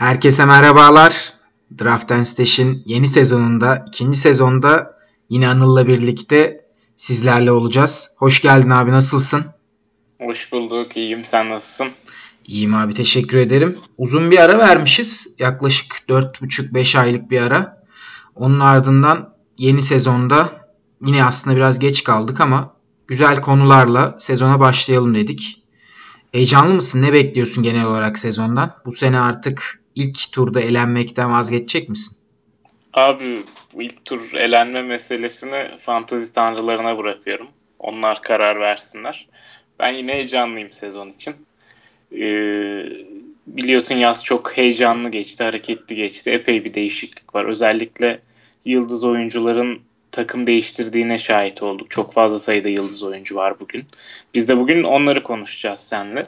Herkese merhabalar. Draft and Stash'in yeni sezonunda, ikinci sezonda yine Anıl'la birlikte sizlerle olacağız. Hoş geldin abi, nasılsın? Hoş bulduk, iyiyim. Sen nasılsın? İyiyim abi, teşekkür ederim. Uzun bir ara vermişiz. Yaklaşık 4,5-5 aylık bir ara. Onun ardından yeni sezonda yine aslında biraz geç kaldık ama güzel konularla sezona başlayalım dedik. Heyecanlı mısın? Ne bekliyorsun genel olarak sezondan? Bu sene artık ilk turda elenmekten vazgeçecek misin? Abi ilk tur elenme meselesini fantazi tanrılarına bırakıyorum. Onlar karar versinler. Ben yine heyecanlıyım sezon için. Ee, biliyorsun yaz çok heyecanlı geçti, hareketli geçti. Epey bir değişiklik var. Özellikle yıldız oyuncuların takım değiştirdiğine şahit olduk. Çok fazla sayıda yıldız oyuncu var bugün. Biz de bugün onları konuşacağız seninle.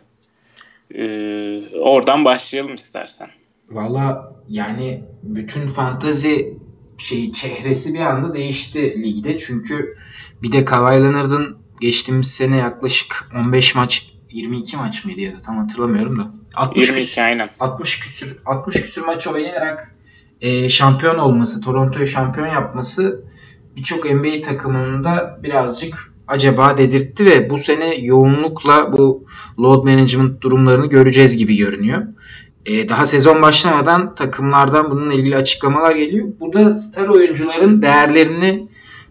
Ee, oradan başlayalım istersen. Valla yani bütün fantazi şey çehresi bir anda değişti ligde. Çünkü bir de Kawhi Leonard'ın geçtiğimiz sene yaklaşık 15 maç 22 maç mıydı ya da tam hatırlamıyorum da. 60 22 küsür, aynen. 60 küsür 60 küsür maç oynayarak e, şampiyon olması, Toronto'yu şampiyon yapması birçok NBA takımında birazcık acaba dedirtti ve bu sene yoğunlukla bu load management durumlarını göreceğiz gibi görünüyor. Ee, daha sezon başlamadan takımlardan bununla ilgili açıklamalar geliyor. Bu da star oyuncuların değerlerini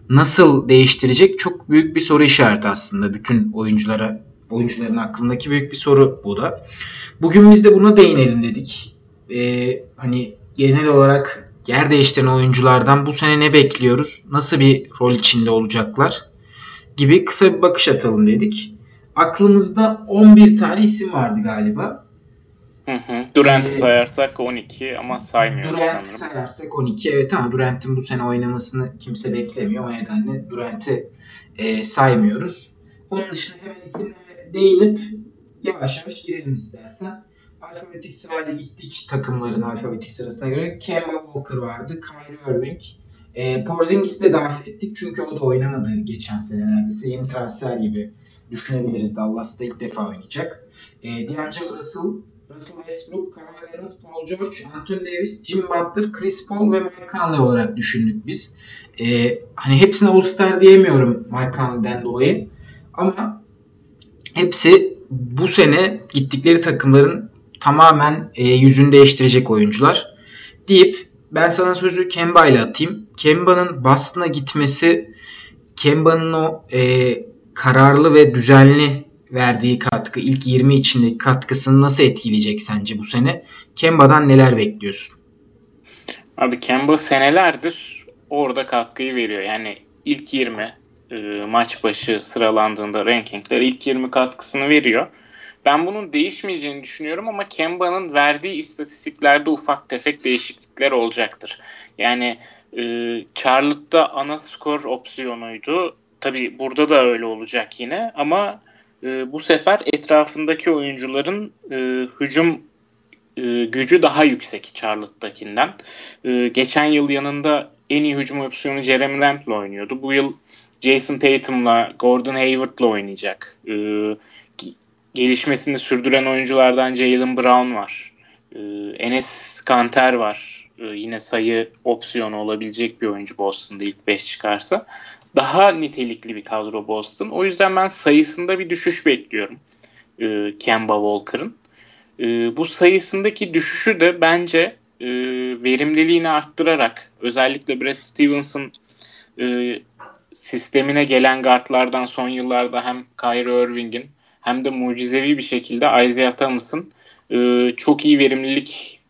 nasıl değiştirecek çok büyük bir soru işareti aslında bütün oyunculara oyuncuların aklındaki büyük bir soru bu da. Bugün biz de buna değinelim dedik. Ee, hani genel olarak yer değiştiren oyunculardan bu sene ne bekliyoruz? Nasıl bir rol içinde olacaklar? Gibi kısa bir bakış atalım dedik. Aklımızda 11 tane isim vardı galiba. Hı hı. Durant'ı ee, sayarsak 12 ama saymıyoruz Durant sanırım. sayarsak 12 evet ama Durant'ın bu sene oynamasını kimse beklemiyor. O nedenle Durant'ı e, saymıyoruz. Onun dışında hemen isimlere değinip yavaş yavaş girelim istersen. Alfabetik sırayla gittik takımların alfabetik sırasına göre. Kemba Walker vardı, Kyrie Irving. E, Porzingis'i de dahil ettik çünkü o da oynamadı geçen sene neredeyse. Yeni transfer gibi düşünebiliriz. Dallas'ta ilk defa oynayacak. E, D'Angelo Russell Russell Westbrook, Kawhi Leonard, Paul George, Anthony Davis, Jim Butler, Chris Paul ve Mike Conley olarak düşündük biz. Ee, hani hepsine All-Star diyemiyorum Mike Conley'den dolayı. Ama hepsi bu sene gittikleri takımların tamamen e, yüzünü değiştirecek oyuncular. Deyip ben sana sözü Kemba ile atayım. Kemba'nın Boston'a gitmesi Kemba'nın o e, kararlı ve düzenli verdiği katkı, ilk 20 içindeki katkısını nasıl etkileyecek sence bu sene? Kemba'dan neler bekliyorsun? Abi Kemba senelerdir orada katkıyı veriyor. Yani ilk 20 e, maç başı sıralandığında rankingler ilk 20 katkısını veriyor. Ben bunun değişmeyeceğini düşünüyorum ama Kemba'nın verdiği istatistiklerde ufak tefek değişiklikler olacaktır. Yani e, Charlotte'da ana skor opsiyonuydu. Tabi burada da öyle olacak yine ama e, bu sefer etrafındaki oyuncuların e, hücum e, gücü daha yüksek Charlotte'dakinden. E, geçen yıl yanında en iyi hücum opsiyonu Jeremy Lamb'le oynuyordu. Bu yıl Jason Tatum'la, Gordon Hayward'la oynayacak. E, gelişmesini sürdüren oyunculardan Jalen Brown var. E, Enes Kanter var. E, yine sayı opsiyonu olabilecek bir oyuncu Boston'da ilk 5 çıkarsa daha nitelikli bir kadro Boston. O yüzden ben sayısında bir düşüş bekliyorum e, Kemba Walker'ın. E, bu sayısındaki düşüşü de bence e, verimliliğini arttırarak özellikle Brad Stevens'ın e, sistemine gelen guardlardan son yıllarda hem Kyrie Irving'in hem de mucizevi bir şekilde Isaiah Thomas'ın e, çok iyi verimlilik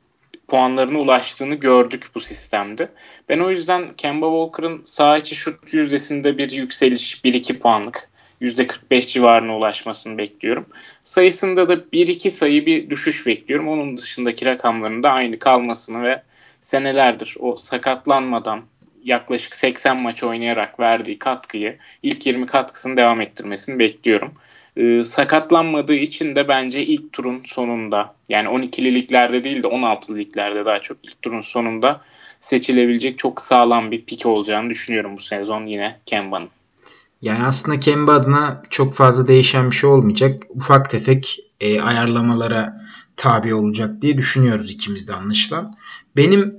puanlarına ulaştığını gördük bu sistemde. Ben o yüzden Kemba Walker'ın sağ içi şut yüzdesinde bir yükseliş 1-2 puanlık %45 civarına ulaşmasını bekliyorum. Sayısında da 1-2 sayı bir düşüş bekliyorum. Onun dışındaki rakamların da aynı kalmasını ve senelerdir o sakatlanmadan yaklaşık 80 maç oynayarak verdiği katkıyı ilk 20 katkısını devam ettirmesini bekliyorum. E, sakatlanmadığı için de bence ilk turun sonunda yani 12'li liglerde değil de 16'lı liglerde daha çok ilk turun sonunda seçilebilecek çok sağlam bir pik olacağını düşünüyorum bu sezon yine Kemba'nın. Yani aslında Kemba adına çok fazla değişen bir şey olmayacak. Ufak tefek e, ayarlamalara tabi olacak diye düşünüyoruz ikimiz de anlaşılan. Benim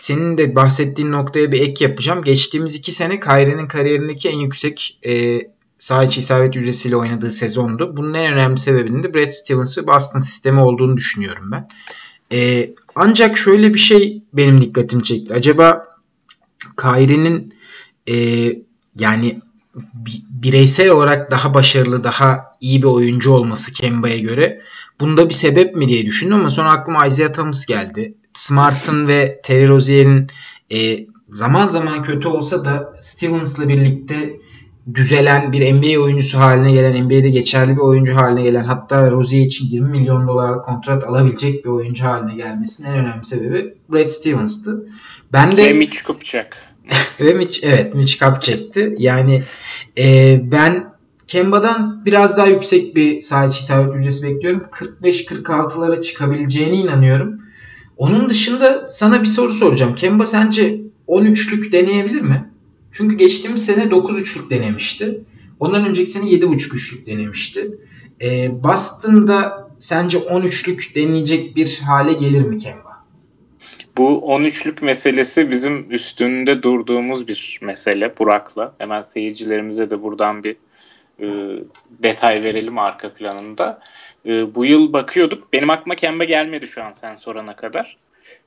senin de bahsettiğin noktaya bir ek yapacağım. Geçtiğimiz iki sene Kyrie'nin kariyerindeki en yüksek e, saha içi isabet yüzdesiyle oynadığı sezondu. Bunun en önemli sebebinin de Brad Stevens ve Boston sistemi olduğunu düşünüyorum ben. E, ancak şöyle bir şey benim dikkatimi çekti. Acaba Kyrie'nin e, yani bireysel olarak daha başarılı, daha iyi bir oyuncu olması Kemba'ya göre bunda bir sebep mi diye düşündüm ama sonra aklıma Isaiah Thomas geldi. Smart'ın ve Terry Rozier'in e, zaman zaman kötü olsa da Stevens'la birlikte düzelen bir NBA oyuncusu haline gelen, NBA'de geçerli bir oyuncu haline gelen hatta Rozier için 20 milyon dolarlık kontrat alabilecek bir oyuncu haline gelmesinin en önemli sebebi Brad Stevens'tı. Ben de ve Mitch Kupchak. ve Mitch evet Mitch Kupchak'tı. Yani e, ben Kemba'dan biraz daha yüksek bir sahiçi isabet yüzdesi bekliyorum. 45-46'lara çıkabileceğine inanıyorum. Onun dışında sana bir soru soracağım. Kemba sence 13'lük deneyebilir mi? Çünkü geçtiğimiz sene 9 üçlük denemişti. Ondan önceki sene 7.5 üçlük denemişti. E, Boston'da sence 13'lük deneyecek bir hale gelir mi Kemba? Bu 13'lük meselesi bizim üstünde durduğumuz bir mesele Burak'la. Hemen seyircilerimize de buradan bir e, detay verelim arka planında. E, bu yıl bakıyorduk. Benim aklıma Kemba gelmedi şu an sen sorana kadar.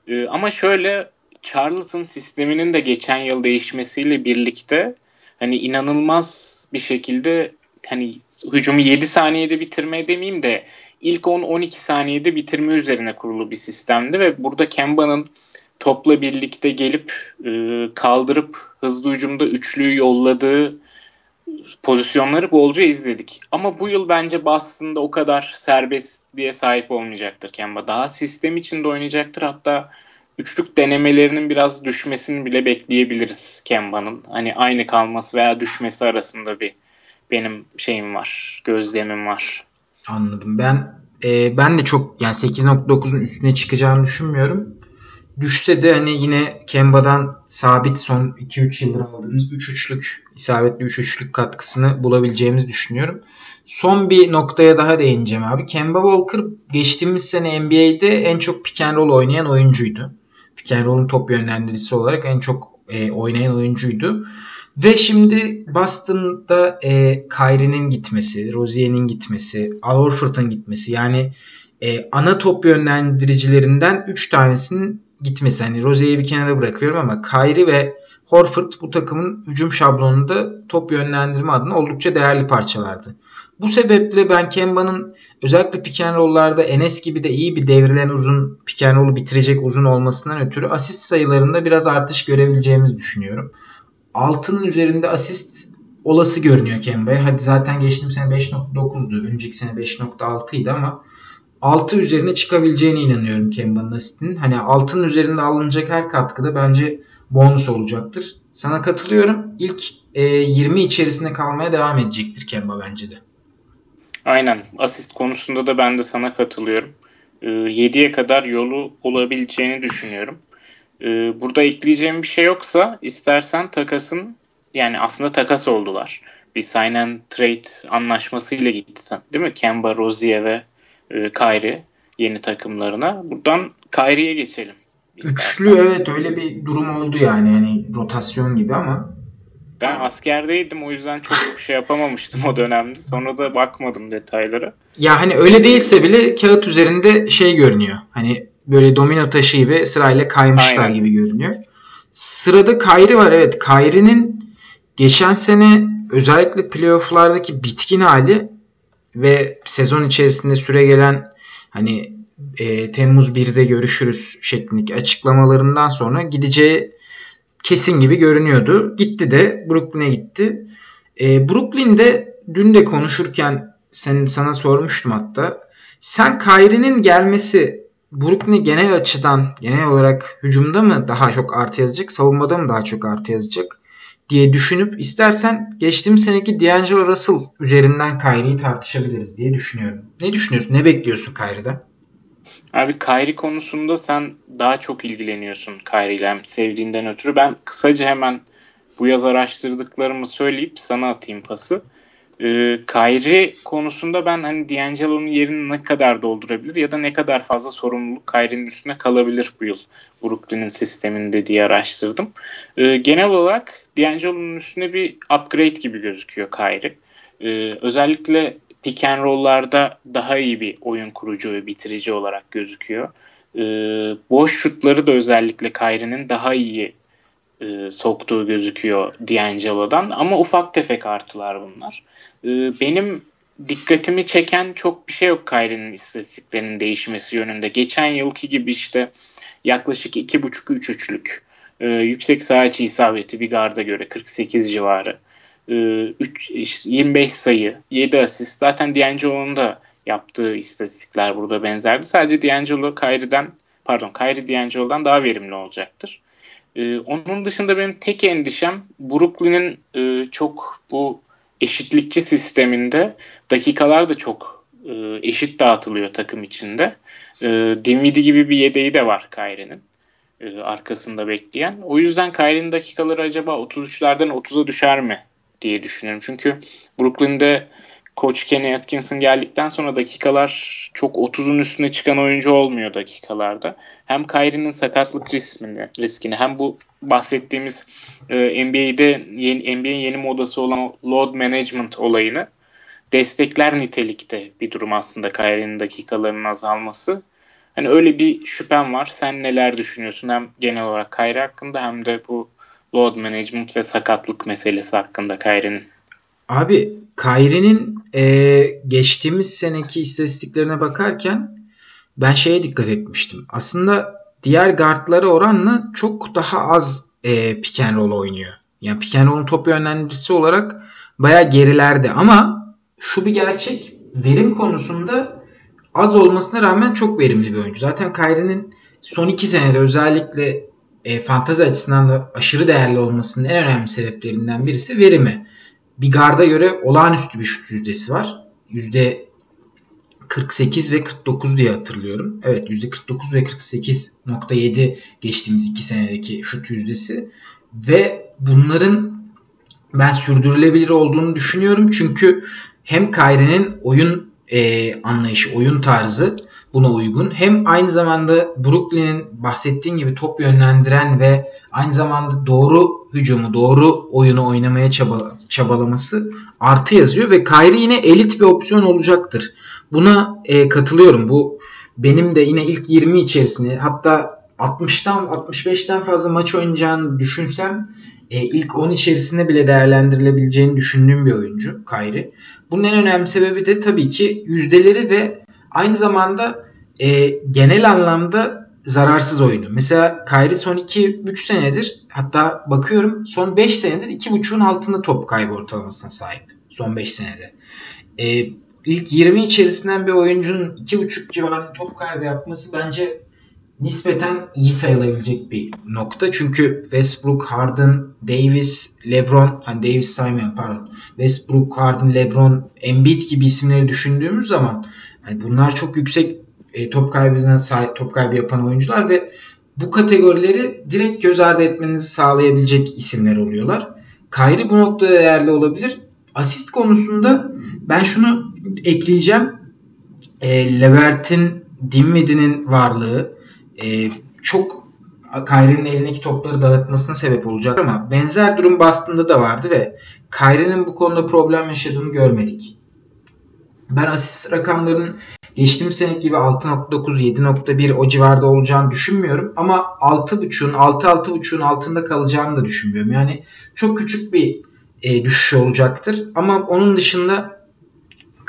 E, ama şöyle Charles'ın sisteminin de geçen yıl değişmesiyle birlikte hani inanılmaz bir şekilde hani hücumu 7 saniyede bitirme demeyeyim de ilk 10-12 saniyede bitirme üzerine kurulu bir sistemdi ve burada Kemba'nın topla birlikte gelip e, kaldırıp hızlı hücumda üçlüyü yolladığı pozisyonları bolca izledik. Ama bu yıl bence Boston'da o kadar serbest diye sahip olmayacaktır Kemba. Daha sistem içinde oynayacaktır. Hatta üçlük denemelerinin biraz düşmesini bile bekleyebiliriz Kemba'nın. Hani aynı kalması veya düşmesi arasında bir benim şeyim var, gözlemim var. Anladım. Ben e, ben de çok yani 8.9'un üstüne çıkacağını düşünmüyorum. Düşse de hani yine Kemba'dan sabit son 2-3 yıldır aldığımız 3 üçlük isabetli 3 üçlük katkısını bulabileceğimizi düşünüyorum. Son bir noktaya daha değineceğim abi. Kemba Walker geçtiğimiz sene NBA'de en çok pick and roll oynayan oyuncuydu pick and roll'un top yönlendiricisi olarak en çok e, oynayan oyuncuydu. Ve şimdi Boston'da e, Kyrie'nin gitmesi, Rozier'in gitmesi, Al Horford'un gitmesi yani e, ana top yönlendiricilerinden 3 tanesinin gitmesi. Hani Rozier'i bir kenara bırakıyorum ama Kyrie ve Horford bu takımın hücum şablonunda top yönlendirme adına oldukça değerli parçalardı. Bu sebeple ben Kemba'nın özellikle pick and roll'larda Enes gibi de iyi bir devrilen uzun pick and roll'u bitirecek uzun olmasından ötürü asist sayılarında biraz artış görebileceğimizi düşünüyorum. Altının üzerinde asist olası görünüyor Kemba'ya. Hadi zaten geçtiğim sene 5.9'du. Önceki sene 5.6 idi ama 6 üzerine çıkabileceğine inanıyorum Kemba'nın asistinin. Hani altının üzerinde alınacak her katkıda bence bonus olacaktır. Sana katılıyorum. İlk e, 20 içerisinde kalmaya devam edecektir Kemba bence de. Aynen. Asist konusunda da ben de sana katılıyorum. E, 7'ye kadar yolu olabileceğini düşünüyorum. E, burada ekleyeceğim bir şey yoksa istersen takasın yani aslında takas oldular. Bir sign and trade anlaşmasıyla gitti. Değil mi? Kemba, Rozier ve e, Kyrie yeni takımlarına. Buradan Kyrie'ye geçelim. Üçlü evet öyle bir durum oldu yani. yani rotasyon gibi ama ben askerdeydim o yüzden çok şey yapamamıştım o dönemde. Sonra da bakmadım detaylara. Ya hani öyle değilse bile kağıt üzerinde şey görünüyor. Hani böyle domino taşı gibi sırayla kaymışlar Aynen. gibi görünüyor. Sırada Kyrie var evet. Kyrie'nin geçen sene özellikle playoff'lardaki bitkin hali ve sezon içerisinde süre gelen hani e, Temmuz 1'de görüşürüz şeklindeki açıklamalarından sonra gideceği kesin gibi görünüyordu. Gitti de Brooklyn'e gitti. E, Brooklyn'de dün de konuşurken sen, sana sormuştum hatta. Sen Kyrie'nin gelmesi Brooklyn'e genel açıdan genel olarak hücumda mı daha çok artı yazacak, savunmada mı daha çok artı yazacak diye düşünüp istersen geçtiğimiz seneki D'Angelo Russell üzerinden Kyrie'yi tartışabiliriz diye düşünüyorum. Ne düşünüyorsun? Ne bekliyorsun Kyrie'den? Abi Kyrie konusunda sen daha çok ilgileniyorsun Kyrie ile sevdiğinden ötürü. Ben kısaca hemen bu yaz araştırdıklarımı söyleyip sana atayım pası. E, Kyrie konusunda ben hani D'Angelo'nun yerini ne kadar doldurabilir ya da ne kadar fazla sorumluluk Kyrie'nin üstüne kalabilir bu yıl Brooklyn'in sisteminde diye araştırdım. E, genel olarak D'Angelo'nun üstüne bir upgrade gibi gözüküyor Kyrie. E, özellikle pick and roll'larda daha iyi bir oyun kurucu ve bitirici olarak gözüküyor. E, boş şutları da özellikle Kyrie'nin daha iyi e, soktuğu gözüküyor D'Angelo'dan ama ufak tefek artılar bunlar. E, benim dikkatimi çeken çok bir şey yok Kyrie'nin istatistiklerinin değişmesi yönünde. Geçen yılki gibi işte yaklaşık 2.5-3 üçlük e, yüksek saha isabeti bir garda göre 48 civarı. E, 3, işte 25 sayı, 7 asist. Zaten D'Angelo'nun da yaptığı istatistikler burada benzerdi. Sadece D'Angelo Kyrie'den pardon Kyrie D'Angelo'dan daha verimli olacaktır. Ee, onun dışında benim tek endişem Brooklyn'in e, çok bu eşitlikçi sisteminde dakikalar da çok e, eşit dağıtılıyor takım içinde. E, Dinwiddie gibi bir yedeği de var Kyrie'nin e, arkasında bekleyen. O yüzden Kyrie'nin dakikaları acaba 33'lerden 30'a düşer mi diye düşünüyorum. Çünkü Brooklyn'de Koç Kenny Atkinson geldikten sonra dakikalar çok 30'un üstüne çıkan oyuncu olmuyor dakikalarda. Hem Kyrie'nin sakatlık riskini, riskini hem bu bahsettiğimiz e, NBA'de yeni, NBA'in yeni modası olan load management olayını destekler nitelikte bir durum aslında Kyrie'nin dakikalarının azalması. Hani öyle bir şüphem var. Sen neler düşünüyorsun hem genel olarak Kyrie hakkında hem de bu load management ve sakatlık meselesi hakkında Kyrie'nin? Abi Kyrie'nin e, geçtiğimiz seneki istatistiklerine bakarken ben şeye dikkat etmiştim. Aslında diğer guardlara oranla çok daha az e, pick and roll oynuyor. Yani pick and roll'un top yönlendiricisi olarak baya gerilerde ama şu bir gerçek verim konusunda az olmasına rağmen çok verimli bir oyuncu. Zaten Kyrie'nin son iki senede özellikle e, fantazi açısından da aşırı değerli olmasının en önemli sebeplerinden birisi verimi bir garda göre olağanüstü bir şut yüzdesi var. Yüzde 48 ve 49 diye hatırlıyorum. Evet yüzde 49 ve 48.7 geçtiğimiz iki senedeki şut yüzdesi. Ve bunların ben sürdürülebilir olduğunu düşünüyorum. Çünkü hem Kyrie'nin oyun e, anlayışı, oyun tarzı buna uygun. Hem aynı zamanda Brooklyn'in bahsettiğin gibi top yönlendiren ve aynı zamanda doğru hücumu, doğru oyunu oynamaya çaba, çabalaması artı yazıyor ve Kyrie yine elit bir opsiyon olacaktır. Buna e, katılıyorum. Bu benim de yine ilk 20 içerisinde hatta 60'tan 65'ten fazla maç oynayacağını düşünsem e, ilk 10 içerisinde bile değerlendirilebileceğini düşündüğüm bir oyuncu Kyrie. Bunun en önemli sebebi de tabii ki yüzdeleri ve aynı zamanda e, genel anlamda zararsız oyunu. Mesela Kyrie son 2-3 senedir hatta bakıyorum son 5 senedir 2.5'un altında top kaybı ortalamasına sahip. Son 5 senede. E, ilk 20 içerisinden bir oyuncunun 2.5 civarında top kaybı yapması bence nispeten iyi sayılabilecek bir nokta. Çünkü Westbrook, Harden, Davis, LeBron, hani Davis saymayan pardon. Westbrook, Harden, LeBron, Embiid gibi isimleri düşündüğümüz zaman hani bunlar çok yüksek e, top kaybından top kaybı yapan oyuncular ve bu kategorileri direkt göz ardı etmenizi sağlayabilecek isimler oluyorlar. Kyrie bu noktada değerli olabilir. Asist konusunda ben şunu ekleyeceğim. E, Levert'in Dinwiddie'nin varlığı e, çok Kyrie'nin elindeki topları dağıtmasına sebep olacak ama benzer durum Boston'da da vardı ve Kyrie'nin bu konuda problem yaşadığını görmedik. Ben asist rakamlarının geçtiğimiz sene gibi 6.9 7.1 o civarda olacağını düşünmüyorum ama 6.5'un 6-6.5'un altında kalacağını da düşünmüyorum. Yani çok küçük bir e, düşüş olacaktır ama onun dışında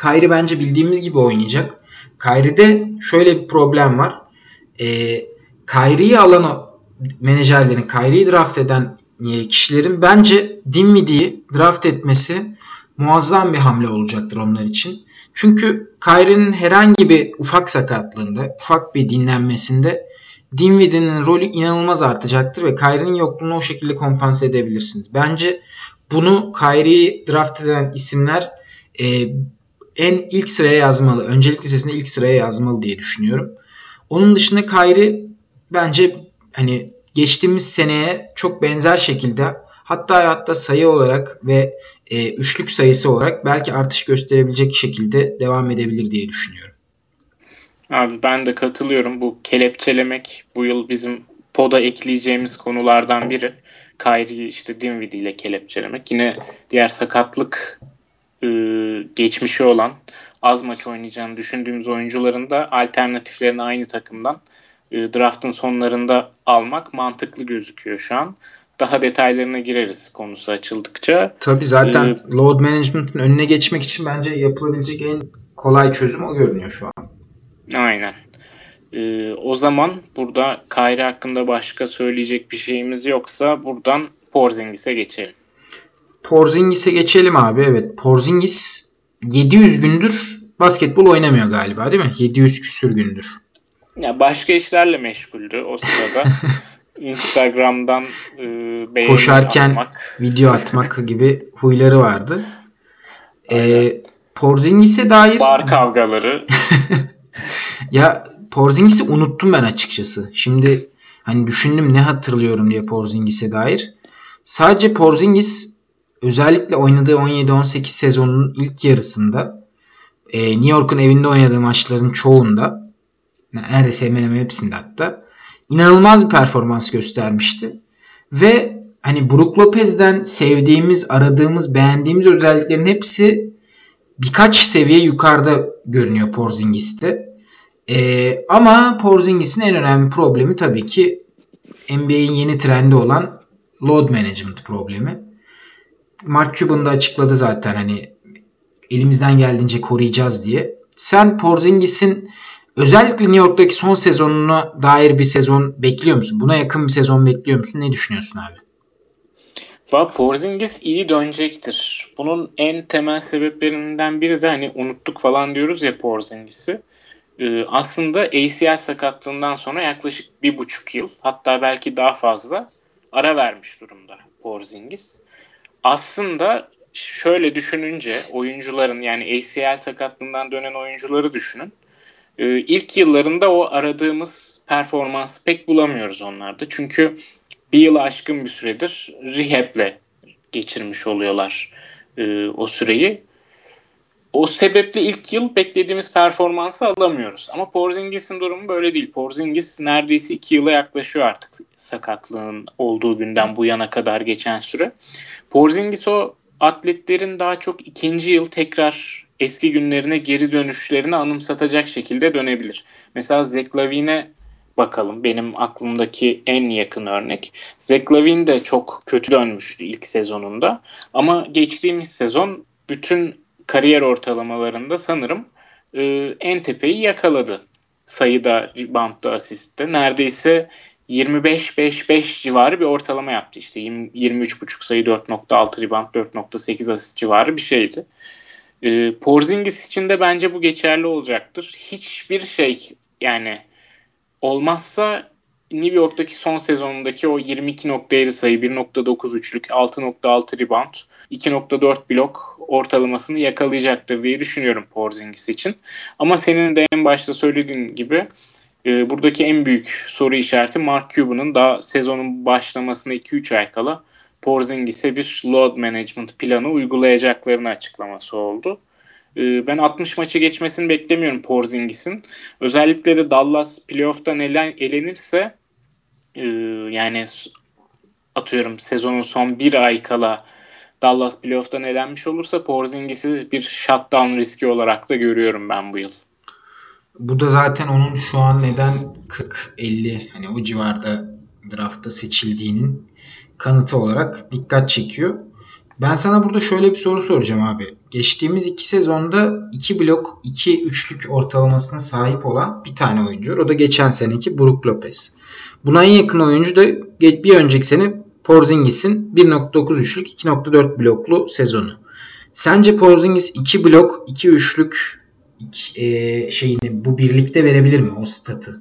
Kyrie bence bildiğimiz gibi oynayacak. Kyrie'de şöyle bir problem var. E, Kyrie'yi alan menajerlerin, Kyrie'yi draft eden kişilerin bence Dinwiddie'yi draft etmesi muazzam bir hamle olacaktır onlar için. Çünkü Kyrie'nin herhangi bir ufak sakatlığında, ufak bir dinlenmesinde Dinwiddie'nin rolü inanılmaz artacaktır ve Kyrie'nin yokluğunu o şekilde kompanse edebilirsiniz. Bence bunu Kyrie'yi draft eden isimler e, en ilk sıraya yazmalı. Öncelik listesinde ilk sıraya yazmalı diye düşünüyorum. Onun dışında Kyrie bence hani geçtiğimiz seneye çok benzer şekilde hatta hatta sayı olarak ve e, üçlük sayısı olarak belki artış gösterebilecek şekilde devam edebilir diye düşünüyorum. Abi ben de katılıyorum. Bu kelepçelemek bu yıl bizim poda ekleyeceğimiz konulardan biri. Kyrie'yi işte Dinwiddie ile kelepçelemek. Yine diğer sakatlık e, geçmişi olan az maç oynayacağını düşündüğümüz oyuncuların da alternatiflerini aynı takımdan e, draftın sonlarında almak mantıklı gözüküyor şu an. Daha detaylarına gireriz konusu açıldıkça. Tabii zaten ee, load management'ın önüne geçmek için bence yapılabilecek en kolay çözüm o görünüyor şu an. Aynen. Ee, o zaman burada Kayra hakkında başka söyleyecek bir şeyimiz yoksa buradan Porzingis'e geçelim. Porzingis'e geçelim abi. Evet. Porzingis 700 gündür basketbol oynamıyor galiba değil mi? 700 küsür gündür. Ya başka işlerle meşguldü o sırada. Instagram'dan e, beğeni Koşarken atmak. video atmak gibi huyları vardı. E, Porzingis'e dair bar kavgaları. ya Porzingis'i unuttum ben açıkçası. Şimdi hani düşündüm ne hatırlıyorum diye Porzingis'e dair. Sadece Porzingis özellikle oynadığı 17-18 sezonunun ilk yarısında e, New York'un evinde oynadığı maçların çoğunda neredeyse hemen hemen hepsinde hatta inanılmaz bir performans göstermişti. Ve hani Brook Lopez'den sevdiğimiz, aradığımız, beğendiğimiz özelliklerin hepsi birkaç seviye yukarıda görünüyor Porzingis'te. Ee, ama Porzingis'in en önemli problemi tabii ki NBA'in yeni trendi olan load management problemi. Mark Cuban da açıkladı zaten hani elimizden geldiğince koruyacağız diye. Sen Porzingis'in özellikle New York'taki son sezonuna dair bir sezon bekliyor musun? Buna yakın bir sezon bekliyor musun? Ne düşünüyorsun abi? Porzingis iyi dönecektir. Bunun en temel sebeplerinden biri de hani unuttuk falan diyoruz ya Porzingis'i. Ee, aslında ACL sakatlığından sonra yaklaşık bir buçuk yıl hatta belki daha fazla ara vermiş durumda Porzingis. Aslında şöyle düşününce oyuncuların yani ACL sakatlığından dönen oyuncuları düşünün. Ee, ilk yıllarında o aradığımız performansı pek bulamıyoruz onlarda. Çünkü bir yıl aşkın bir süredir rehab'le geçirmiş oluyorlar e, o süreyi. O sebeple ilk yıl beklediğimiz performansı alamıyoruz. Ama Porzingis'in durumu böyle değil. Porzingis neredeyse iki yıla yaklaşıyor artık sakatlığın olduğu günden bu yana kadar geçen süre. Porzingis o atletlerin daha çok ikinci yıl tekrar eski günlerine geri dönüşlerini anımsatacak şekilde dönebilir. Mesela Zach Lavine'e bakalım. Benim aklımdaki en yakın örnek. Zach Lavine de çok kötü dönmüştü ilk sezonunda. Ama geçtiğimiz sezon bütün kariyer ortalamalarında sanırım e, en tepeyi yakaladı. Sayıda, reboundda, asistte. Neredeyse 25-5-5 civarı bir ortalama yaptı. İşte 23.5 sayı 4.6 rebound 4.8 asist civarı bir şeydi. E, Porzingis için de bence bu geçerli olacaktır. Hiçbir şey yani olmazsa New York'taki son sezonundaki o 22.7 sayı, 1.9 üçlük, 6.6 rebound, 2.4 blok ortalamasını yakalayacaktır diye düşünüyorum Porzingis için. Ama senin de en başta söylediğin gibi e, buradaki en büyük soru işareti Mark Cuban'ın daha sezonun başlamasına 2-3 ay kala Porzingis'e bir load management planı uygulayacaklarını açıklaması oldu. E, ben 60 maçı geçmesini beklemiyorum Porzingis'in. Özellikle de Dallas playoff'tan elen, elenirse e, yani atıyorum sezonun son bir ay kala Dallas playoff'tan elenmiş olursa Porzingis'i bir shutdown riski olarak da görüyorum ben bu yıl. Bu da zaten onun şu an neden 40-50 hani o civarda draftta seçildiğinin kanıtı olarak dikkat çekiyor. Ben sana burada şöyle bir soru soracağım abi. Geçtiğimiz iki sezonda 2 blok 2 üçlük ortalamasına sahip olan bir tane oyuncu. O da geçen seneki Brook Lopez. Buna en yakın oyuncu da bir önceki sene Porzingis'in 1.9 üçlük 2.4 bloklu sezonu. Sence Porzingis 2 blok 2 üçlük e, şeyini bu birlikte verebilir mi o statı?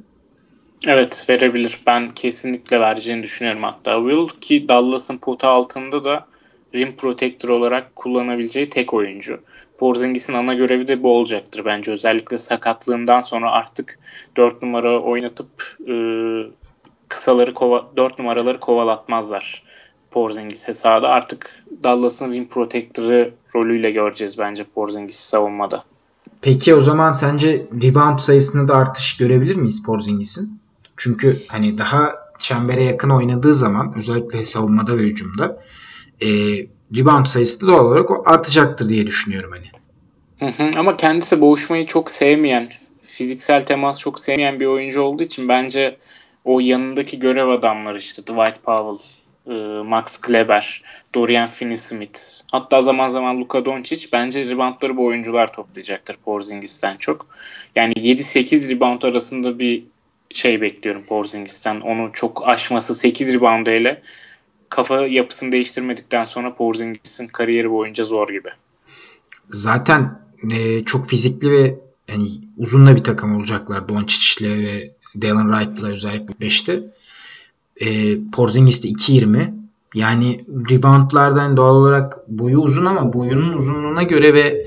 Evet verebilir. Ben kesinlikle vereceğini düşünüyorum hatta. Will ki Dallas'ın pota altında da rim protector olarak kullanabileceği tek oyuncu. Porzingis'in ana görevi de bu olacaktır bence. Özellikle sakatlığından sonra artık 4 numara oynatıp e, kısaları kova, 4 numaraları kovalatmazlar Porzingis'e sahada. Artık Dallas'ın rim protector'ı rolüyle göreceğiz bence Porzingis'i savunmada. Peki o zaman sence rebound sayısında da artış görebilir miyiz Porzingis'in? Çünkü hani daha çembere yakın oynadığı zaman özellikle savunmada ve hücumda e, rebound sayısı doğal olarak artacaktır diye düşünüyorum hani. Hı hı, ama kendisi boğuşmayı çok sevmeyen, fiziksel temas çok sevmeyen bir oyuncu olduğu için bence o yanındaki görev adamları işte Dwight Powell, e, Max Kleber, Dorian Finney-Smith, hatta zaman zaman Luka Doncic bence reboundları bu oyuncular toplayacaktır Porzingis'ten çok. Yani 7-8 rebound arasında bir şey bekliyorum Porzingis'ten. Onu çok aşması 8 rebound ile kafa yapısını değiştirmedikten sonra Porzingis'in kariyeri boyunca zor gibi. Zaten e, çok fizikli ve yani uzun da bir takım olacaklar Doncic'le ve Dalen Wright'la özellikle 5'te. E, Porzingis de 2.20. Yani reboundlardan doğal olarak boyu uzun ama boyunun uzunluğuna göre ve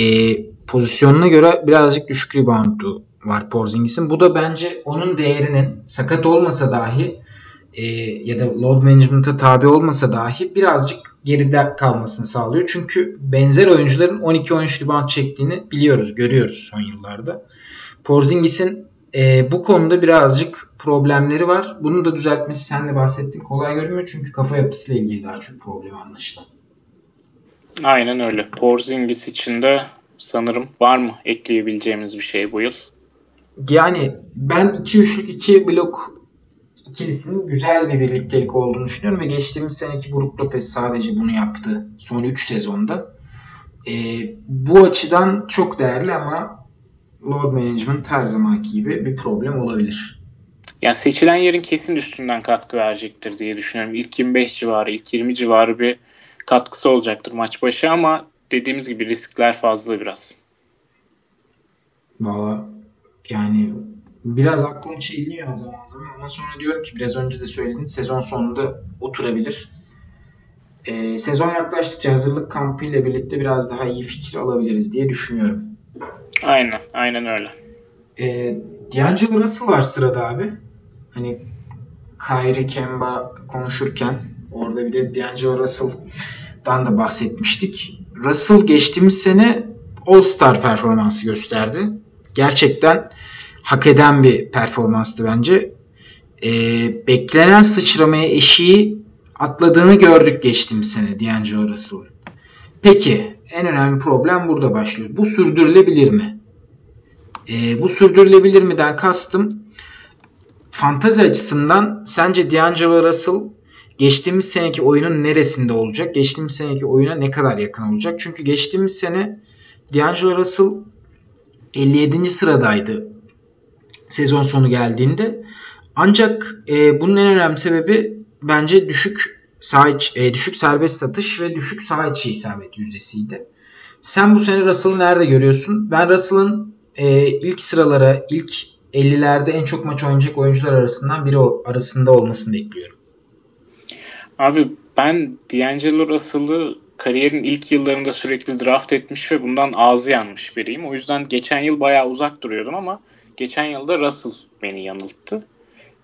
e, pozisyonuna göre birazcık düşük reboundu var Porzingis'in. Bu da bence onun değerinin sakat olmasa dahi e, ya da load management'a tabi olmasa dahi birazcık geride kalmasını sağlıyor. Çünkü benzer oyuncuların 12-13 rebound çektiğini biliyoruz, görüyoruz son yıllarda. Porzingis'in e, bu konuda birazcık problemleri var. Bunu da düzeltmesi sen de bahsettin. Kolay görünmüyor çünkü kafa yapısıyla ilgili daha çok problem anlaşılan. Aynen öyle. Porzingis için de sanırım var mı ekleyebileceğimiz bir şey bu yıl? Yani ben 2-3'lük 2 blok ikilisinin güzel bir birliktelik olduğunu düşünüyorum ve geçtiğimiz seneki Brook Lopez sadece bunu yaptı son 3 sezonda. E, bu açıdan çok değerli ama load management her zamanki gibi bir problem olabilir. Yani seçilen yerin kesin üstünden katkı verecektir diye düşünüyorum. İlk 25 civarı, ilk 20 civarı bir katkısı olacaktır maç başı ama dediğimiz gibi riskler fazla biraz. Valla yani biraz aklım çeliniyor zaman zaman ama sonra diyorum ki biraz önce de söyledin sezon sonunda oturabilir. Ee, sezon yaklaştıkça hazırlık kampı ile birlikte biraz daha iyi fikir alabiliriz diye düşünüyorum. Aynen, aynen öyle. Ee, D'Angelo Russell var sırada abi. Hani Kyrie Kemba konuşurken orada bir de D'Angelo Russell'dan da bahsetmiştik. Russell geçtiğimiz sene All-Star performansı gösterdi. Gerçekten hak eden bir performanstı bence. Ee, beklenen sıçramaya eşiği atladığını gördük geçtiğimiz sene D'Angelo Russell'ın. Peki en önemli problem burada başlıyor. Bu sürdürülebilir mi? Ee, bu sürdürülebilir mi'den kastım fantazi açısından sence D'Angelo Russell geçtiğimiz seneki oyunun neresinde olacak? Geçtiğimiz seneki oyuna ne kadar yakın olacak? Çünkü geçtiğimiz sene D'Angelo Russell 57. sıradaydı sezon sonu geldiğinde. Ancak e, bunun en önemli sebebi bence düşük sağ iç, e, düşük serbest satış ve düşük sağ isabet yüzdesiydi. Sen bu sene Russell'ı nerede görüyorsun? Ben Russell'ın e, ilk sıralara, ilk 50'lerde en çok maç oynayacak oyuncular arasından biri arasında olmasını bekliyorum. Abi ben D'Angelo Russell'ı kariyerin ilk yıllarında sürekli draft etmiş ve bundan ağzı yanmış biriyim. O yüzden geçen yıl bayağı uzak duruyordum ama geçen yılda Russell beni yanılttı.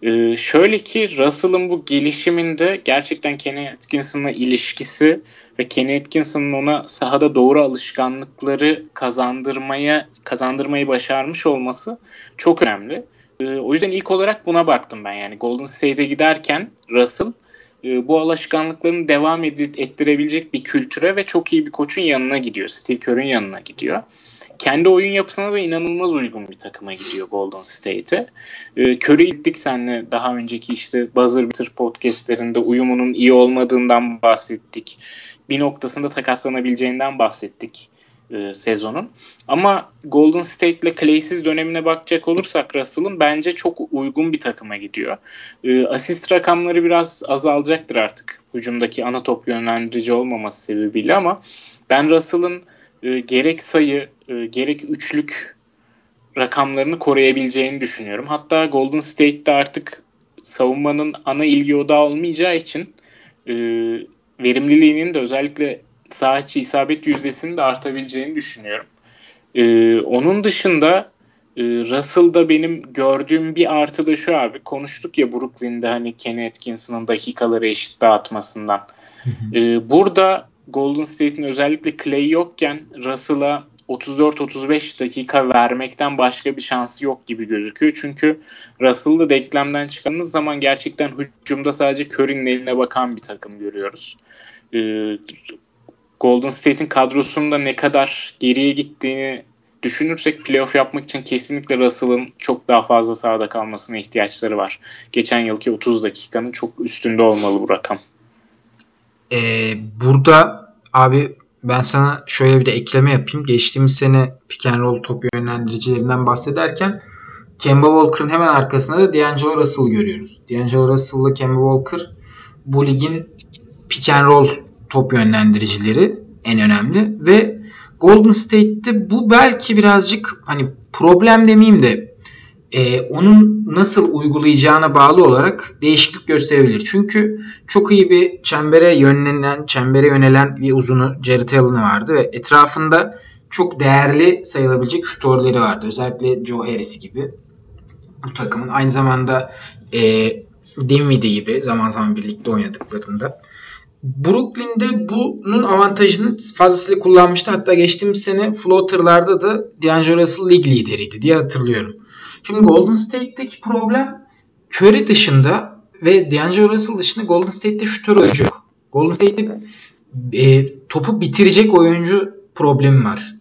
Ee, şöyle ki Russell'ın bu gelişiminde gerçekten Kenny Atkinson'la ilişkisi ve Kenny Atkinson'ın ona sahada doğru alışkanlıkları kazandırmaya kazandırmayı başarmış olması çok önemli. Ee, o yüzden ilk olarak buna baktım ben yani Golden State'e giderken Russell e, bu alışkanlıklarını devam ettirebilecek bir kültüre ve çok iyi bir koçun yanına gidiyor. Steve Kerr'ün yanına gidiyor kendi oyun yapısına da inanılmaz uygun bir takıma gidiyor Golden State'e. Ee, Curry gittik senle daha önceki işte Buzzer Beater podcastlerinde uyumunun iyi olmadığından bahsettik. Bir noktasında takaslanabileceğinden bahsettik e, sezonun. Ama Golden State ile Clay'siz dönemine bakacak olursak Russell'ın bence çok uygun bir takıma gidiyor. E, asist rakamları biraz azalacaktır artık hücumdaki ana top yönlendirici olmaması sebebiyle ama ben Russell'ın e, gerek sayı e, gerek üçlük rakamlarını koruyabileceğini düşünüyorum. Hatta Golden State'de artık savunmanın ana ilgi odağı olmayacağı için e, verimliliğinin de özellikle saha içi isabet yüzdesinin de artabileceğini düşünüyorum. E, onun dışında Ee, Russell'da benim gördüğüm bir artı da şu abi. Konuştuk ya Brooklyn'de hani Kenny Atkinson'ın dakikaları eşit dağıtmasından. Ee, burada Golden State'in özellikle Clay yokken Russell'a 34-35 dakika vermekten başka bir şansı yok gibi gözüküyor. Çünkü Russell'ı denklemden çıkardığınız zaman gerçekten hücumda sadece Curry'nin eline bakan bir takım görüyoruz. Ee, Golden State'in kadrosunda ne kadar geriye gittiğini düşünürsek playoff yapmak için kesinlikle Russell'ın çok daha fazla sahada kalmasına ihtiyaçları var. Geçen yılki 30 dakikanın çok üstünde olmalı bu rakam. Ee, burada abi ben sana şöyle bir de ekleme yapayım. Geçtiğimiz sene pick and roll top yönlendiricilerinden bahsederken Kemba Walker'ın hemen arkasında da D'Angelo Russell görüyoruz. D'Angelo Russell ile Kemba Walker bu ligin pick and roll top yönlendiricileri en önemli ve Golden State'te bu belki birazcık hani problem demeyeyim de e, onun nasıl uygulayacağına bağlı olarak değişiklik gösterebilir. Çünkü çok iyi bir çembere yönlenen, çembere yönelen bir uzunu Jared Allen vardı ve etrafında çok değerli sayılabilecek şutörleri vardı. Özellikle Joe Harris gibi bu takımın. Aynı zamanda e, Dinwiddie gibi zaman zaman birlikte oynadıklarında. Brooklyn'de bunun avantajını fazlasıyla kullanmıştı. Hatta geçtiğimiz sene floater'larda da D'Angelo Russell lig lideriydi diye hatırlıyorum. Şimdi Golden State'deki problem Curry dışında ve D'Angelo Russell dışında Golden State'te şutör oyuncu yok. Golden State'te e, topu bitirecek oyuncu problemi var.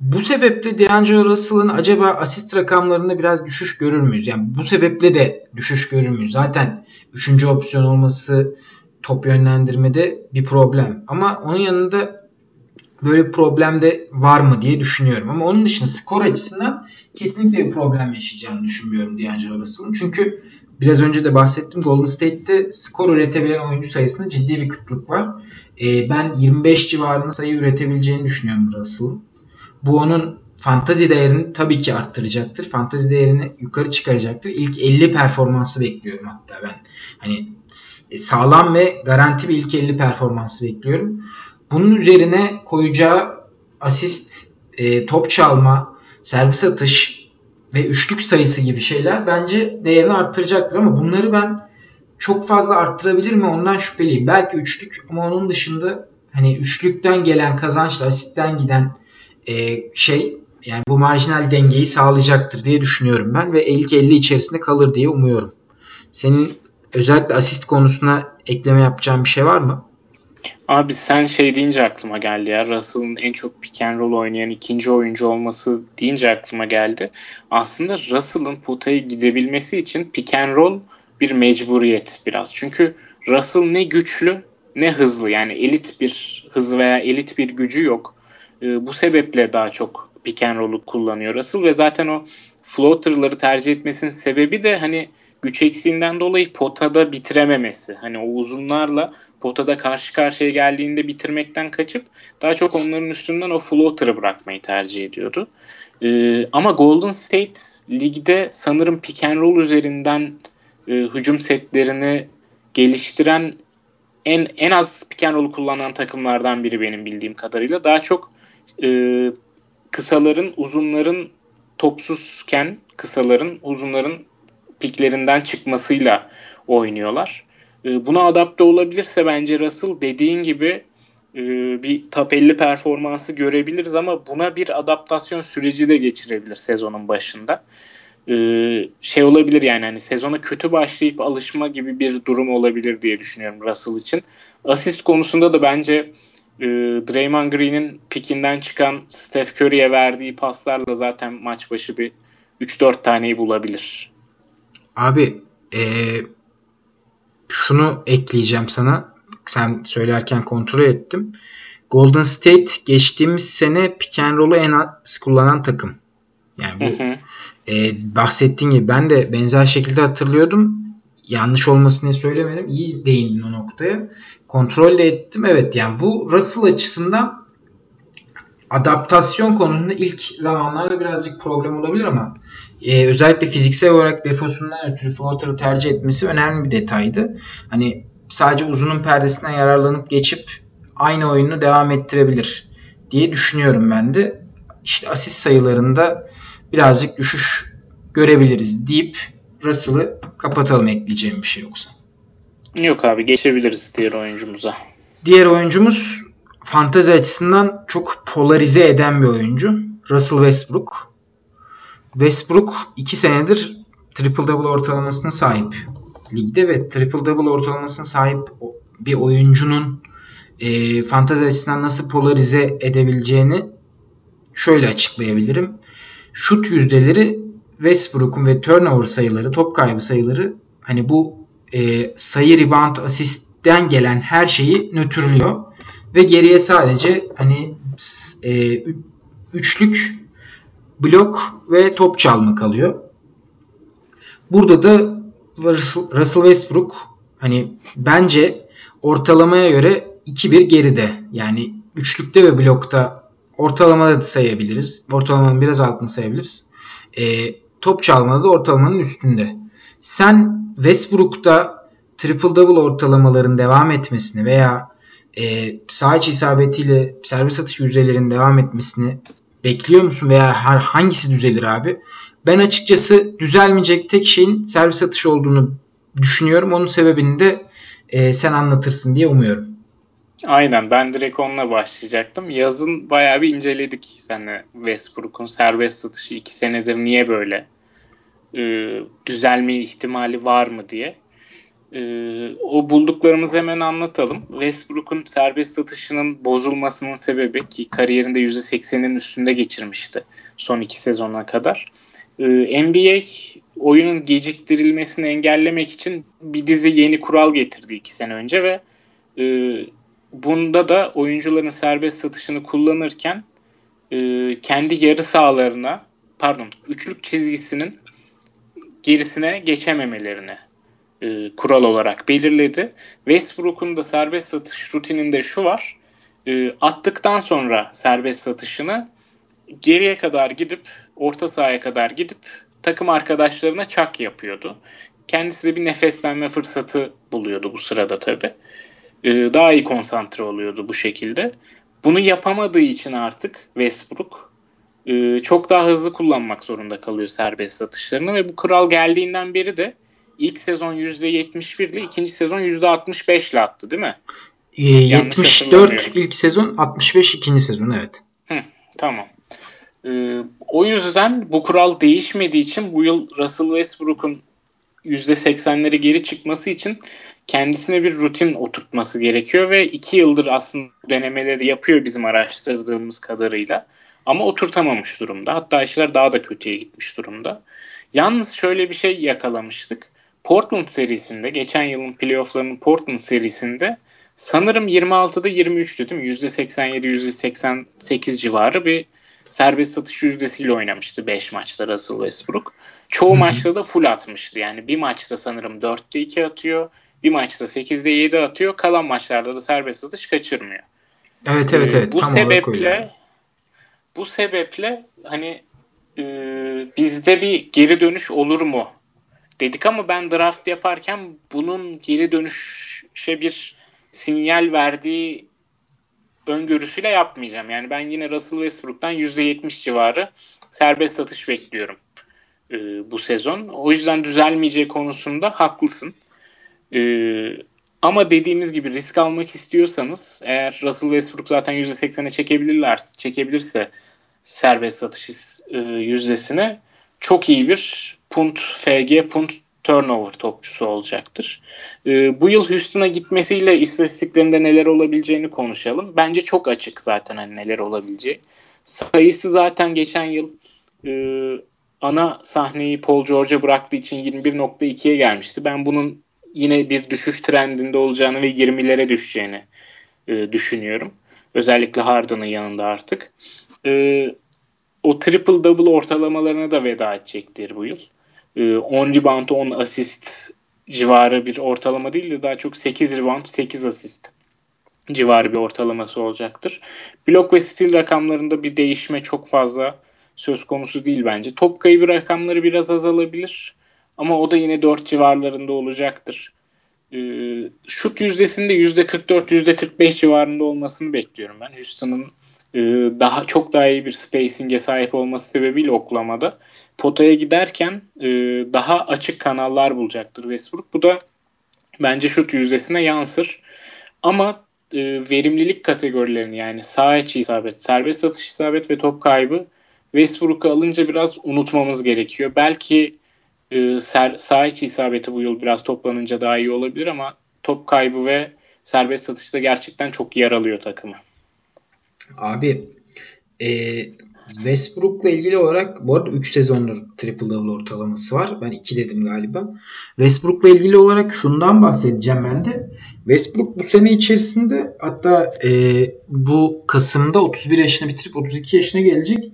Bu sebeple D'Angelo Russell'ın acaba asist rakamlarında biraz düşüş görür müyüz? Yani bu sebeple de düşüş görür müyüz? Zaten üçüncü opsiyon olması top yönlendirmede bir problem. Ama onun yanında böyle bir problem de var mı diye düşünüyorum. Ama onun dışında skor açısından kesinlikle bir problem yaşayacağını düşünmüyorum D'Angelo Russell'ın. Çünkü biraz önce de bahsettim Golden State'te skor üretebilen oyuncu sayısında ciddi bir kıtlık var. Ee, ben 25 civarında sayı üretebileceğini düşünüyorum Russell'ın. Bu onun fantazi değerini tabii ki arttıracaktır. Fantazi değerini yukarı çıkaracaktır. İlk 50 performansı bekliyorum hatta ben. Hani sağlam ve garanti bir ilk 50 performansı bekliyorum. Bunun üzerine koyacağı asist, e, top çalma, servis atış ve üçlük sayısı gibi şeyler bence değerini arttıracaktır ama bunları ben çok fazla arttırabilir mi ondan şüpheliyim. Belki üçlük ama onun dışında hani üçlükten gelen kazançla asitten giden e, şey yani bu marjinal dengeyi sağlayacaktır diye düşünüyorum ben ve ilk 50 içerisinde kalır diye umuyorum. Senin özellikle asist konusuna ekleme yapacağın bir şey var mı? Abi sen şey deyince aklıma geldi ya. Russell'ın en çok pick and roll oynayan ikinci oyuncu olması deyince aklıma geldi. Aslında Russell'ın potaya gidebilmesi için pick and roll bir mecburiyet biraz. Çünkü Russell ne güçlü ne hızlı. Yani elit bir hız veya elit bir gücü yok. Ee, bu sebeple daha çok pick and roll'u kullanıyor Russell ve zaten o floater'ları tercih etmesinin sebebi de hani güç eksiğinden dolayı potada bitirememesi. Hani o uzunlarla potada karşı karşıya geldiğinde bitirmekten kaçıp daha çok onların üstünden o floater'ı bırakmayı tercih ediyordu. Ee, ama Golden State ligde sanırım pick and roll üzerinden e, hücum setlerini geliştiren en en az pick and roll'u kullanan takımlardan biri benim bildiğim kadarıyla. Daha çok e, kısaların, uzunların topsuzken kısaların, uzunların piklerinden çıkmasıyla oynuyorlar. E, buna adapte olabilirse bence Russell dediğin gibi e, bir 50 performansı görebiliriz ama buna bir adaptasyon süreci de geçirebilir sezonun başında. E, şey olabilir yani hani sezona kötü başlayıp alışma gibi bir durum olabilir diye düşünüyorum Russell için. Asist konusunda da bence e, Draymond Green'in pikinden çıkan Steph Curry'e verdiği paslarla zaten maç başı bir 3-4 taneyi bulabilir. Abi ee, şunu ekleyeceğim sana. Sen söylerken kontrol ettim. Golden State geçtiğimiz sene pick and roll'u en az kullanan takım. Yani bu hı hı. E, bahsettiğin gibi ben de benzer şekilde hatırlıyordum. Yanlış olmasını söylemedim. İyi değindin o noktaya. Kontrol de ettim. Evet yani bu Russell açısından adaptasyon konusunda ilk zamanlarda birazcık problem olabilir ama e, özellikle fiziksel olarak defosundan ötürü floater'ı tercih etmesi önemli bir detaydı. Hani sadece uzunun perdesinden yararlanıp geçip aynı oyunu devam ettirebilir diye düşünüyorum ben de. İşte asist sayılarında birazcık düşüş görebiliriz deyip Russell'ı kapatalım ekleyeceğim bir şey yoksa. Yok abi geçebiliriz diğer oyuncumuza. Diğer oyuncumuz fantazi açısından çok polarize eden bir oyuncu. Russell Westbrook. Westbrook 2 senedir triple double ortalamasına sahip ligde ve triple double ortalamasına sahip bir oyuncunun e, fantazi açısından nasıl polarize edebileceğini şöyle açıklayabilirim. Şut yüzdeleri Westbrook'un ve turnover sayıları, top kaybı sayıları hani bu e, sayı, rebound, asistten gelen her şeyi nötrlüyor. Ve geriye sadece hani e, üçlük, blok ve top çalma kalıyor. Burada da Russell Westbrook hani bence ortalamaya göre 2-1 geride. Yani üçlükte ve blokta ortalamada da sayabiliriz. Ortalamanın biraz altını sayabiliriz. E, top çalmada da ortalamanın üstünde. Sen Westbrook'ta triple double ortalamaların devam etmesini veya e, sağ içi isabetiyle servis atış yüzdelerinin devam etmesini bekliyor musun veya her hangisi düzelir abi? Ben açıkçası düzelmeyecek tek şeyin servis atışı olduğunu düşünüyorum. Onun sebebini de e, sen anlatırsın diye umuyorum. Aynen ben direkt onunla başlayacaktım. Yazın bayağı bir inceledik seninle Westbrook'un serbest atışı iki senedir niye böyle e, düzelme ihtimali var mı diye. E, o bulduklarımızı hemen anlatalım. Westbrook'un serbest atışının bozulmasının sebebi ki kariyerinde %80'in üstünde geçirmişti son iki sezona kadar. E, NBA oyunun geciktirilmesini engellemek için bir dizi yeni kural getirdi iki sene önce ve e, bunda da oyuncuların serbest satışını kullanırken e, kendi yarı sahalarına pardon üçlük çizgisinin gerisine geçememelerini e, kural olarak belirledi. Westbrook'un da serbest satış rutininde şu var. E, attıktan sonra serbest satışını geriye kadar gidip orta sahaya kadar gidip takım arkadaşlarına çak yapıyordu. Kendisi de bir nefeslenme fırsatı buluyordu bu sırada tabii. E, daha iyi konsantre oluyordu bu şekilde. Bunu yapamadığı için artık Westbrook e, çok daha hızlı kullanmak zorunda kalıyor serbest satışlarını ve bu kural geldiğinden beri de ilk sezon %71 ile ikinci sezon %65 ile attı değil mi? E, 74 ilk sezon 65 ikinci sezon evet. Hı, tamam. Ee, o yüzden bu kural değişmediği için bu yıl Russell Westbrook'un %80'leri geri çıkması için kendisine bir rutin oturtması gerekiyor ve iki yıldır aslında denemeleri yapıyor bizim araştırdığımız kadarıyla. Ama oturtamamış durumda. Hatta işler daha da kötüye gitmiş durumda. Yalnız şöyle bir şey yakalamıştık. Portland serisinde, geçen yılın playofflarının Portland serisinde sanırım 26'da 23'tü değil mi? %87, %88 civarı bir serbest satış yüzdesiyle oynamıştı 5 maçta Russell Westbrook. Çoğu Hı-hı. maçta da full atmıştı. Yani bir maçta sanırım 4'te 2 atıyor. Bir maçta 8'de 7 atıyor. Kalan maçlarda da serbest atış kaçırmıyor. Evet evet evet. Bu Tam sebeple bu sebeple hani e, bizde bir geri dönüş olur mu dedik ama ben draft yaparken bunun geri dönüşe bir sinyal verdiği öngörüsüyle yapmayacağım. Yani ben yine Russell Westbrook'tan %70 civarı serbest satış bekliyorum e, bu sezon. O yüzden düzelmeyeceği konusunda haklısın. E, ama dediğimiz gibi risk almak istiyorsanız eğer Russell Westbrook zaten %80'e çekebilirler, çekebilirse serbest satış e, yüzdesine çok iyi bir punt FG punt turnover topçusu olacaktır. E, bu yıl Houston'a gitmesiyle istatistiklerinde neler olabileceğini konuşalım. Bence çok açık zaten hani neler olabileceği. Sayısı zaten geçen yıl e, ana sahneyi Paul George'a bıraktığı için 21.2'ye gelmişti. Ben bunun yine bir düşüş trendinde olacağını ve 20'lere düşeceğini e, düşünüyorum. Özellikle Harden'ın yanında artık. E, o triple double ortalamalarına da veda edecektir bu yıl. 10 ee, rebound 10 asist civarı bir ortalama değil de daha çok 8 rebound 8 asist civarı bir ortalaması olacaktır. Blok ve steal rakamlarında bir değişme çok fazla söz konusu değil bence. Top kaybı rakamları biraz azalabilir ama o da yine 4 civarlarında olacaktır. Ee, şut yüzdesinde %44 %45 civarında olmasını bekliyorum ben. Houston'ın e, daha çok daha iyi bir spacing'e sahip olması sebebiyle oklamada potaya giderken e, daha açık kanallar bulacaktır Westbrook. Bu da bence şut yüzdesine yansır. Ama e, verimlilik kategorilerini yani sağ içi isabet, serbest atış isabet ve top kaybı Westbrook'u alınca biraz unutmamız gerekiyor. Belki e, ser, sağ içi isabeti bu yıl biraz toplanınca daha iyi olabilir ama top kaybı ve serbest atışta gerçekten çok yer alıyor takımı. Abi e, Westbrook'la ilgili olarak bu arada 3 sezondur triple double ortalaması var. Ben 2 dedim galiba. Westbrook'la ilgili olarak şundan bahsedeceğim ben de. Westbrook bu sene içerisinde hatta e, bu Kasım'da 31 yaşına bitirip 32 yaşına gelecek.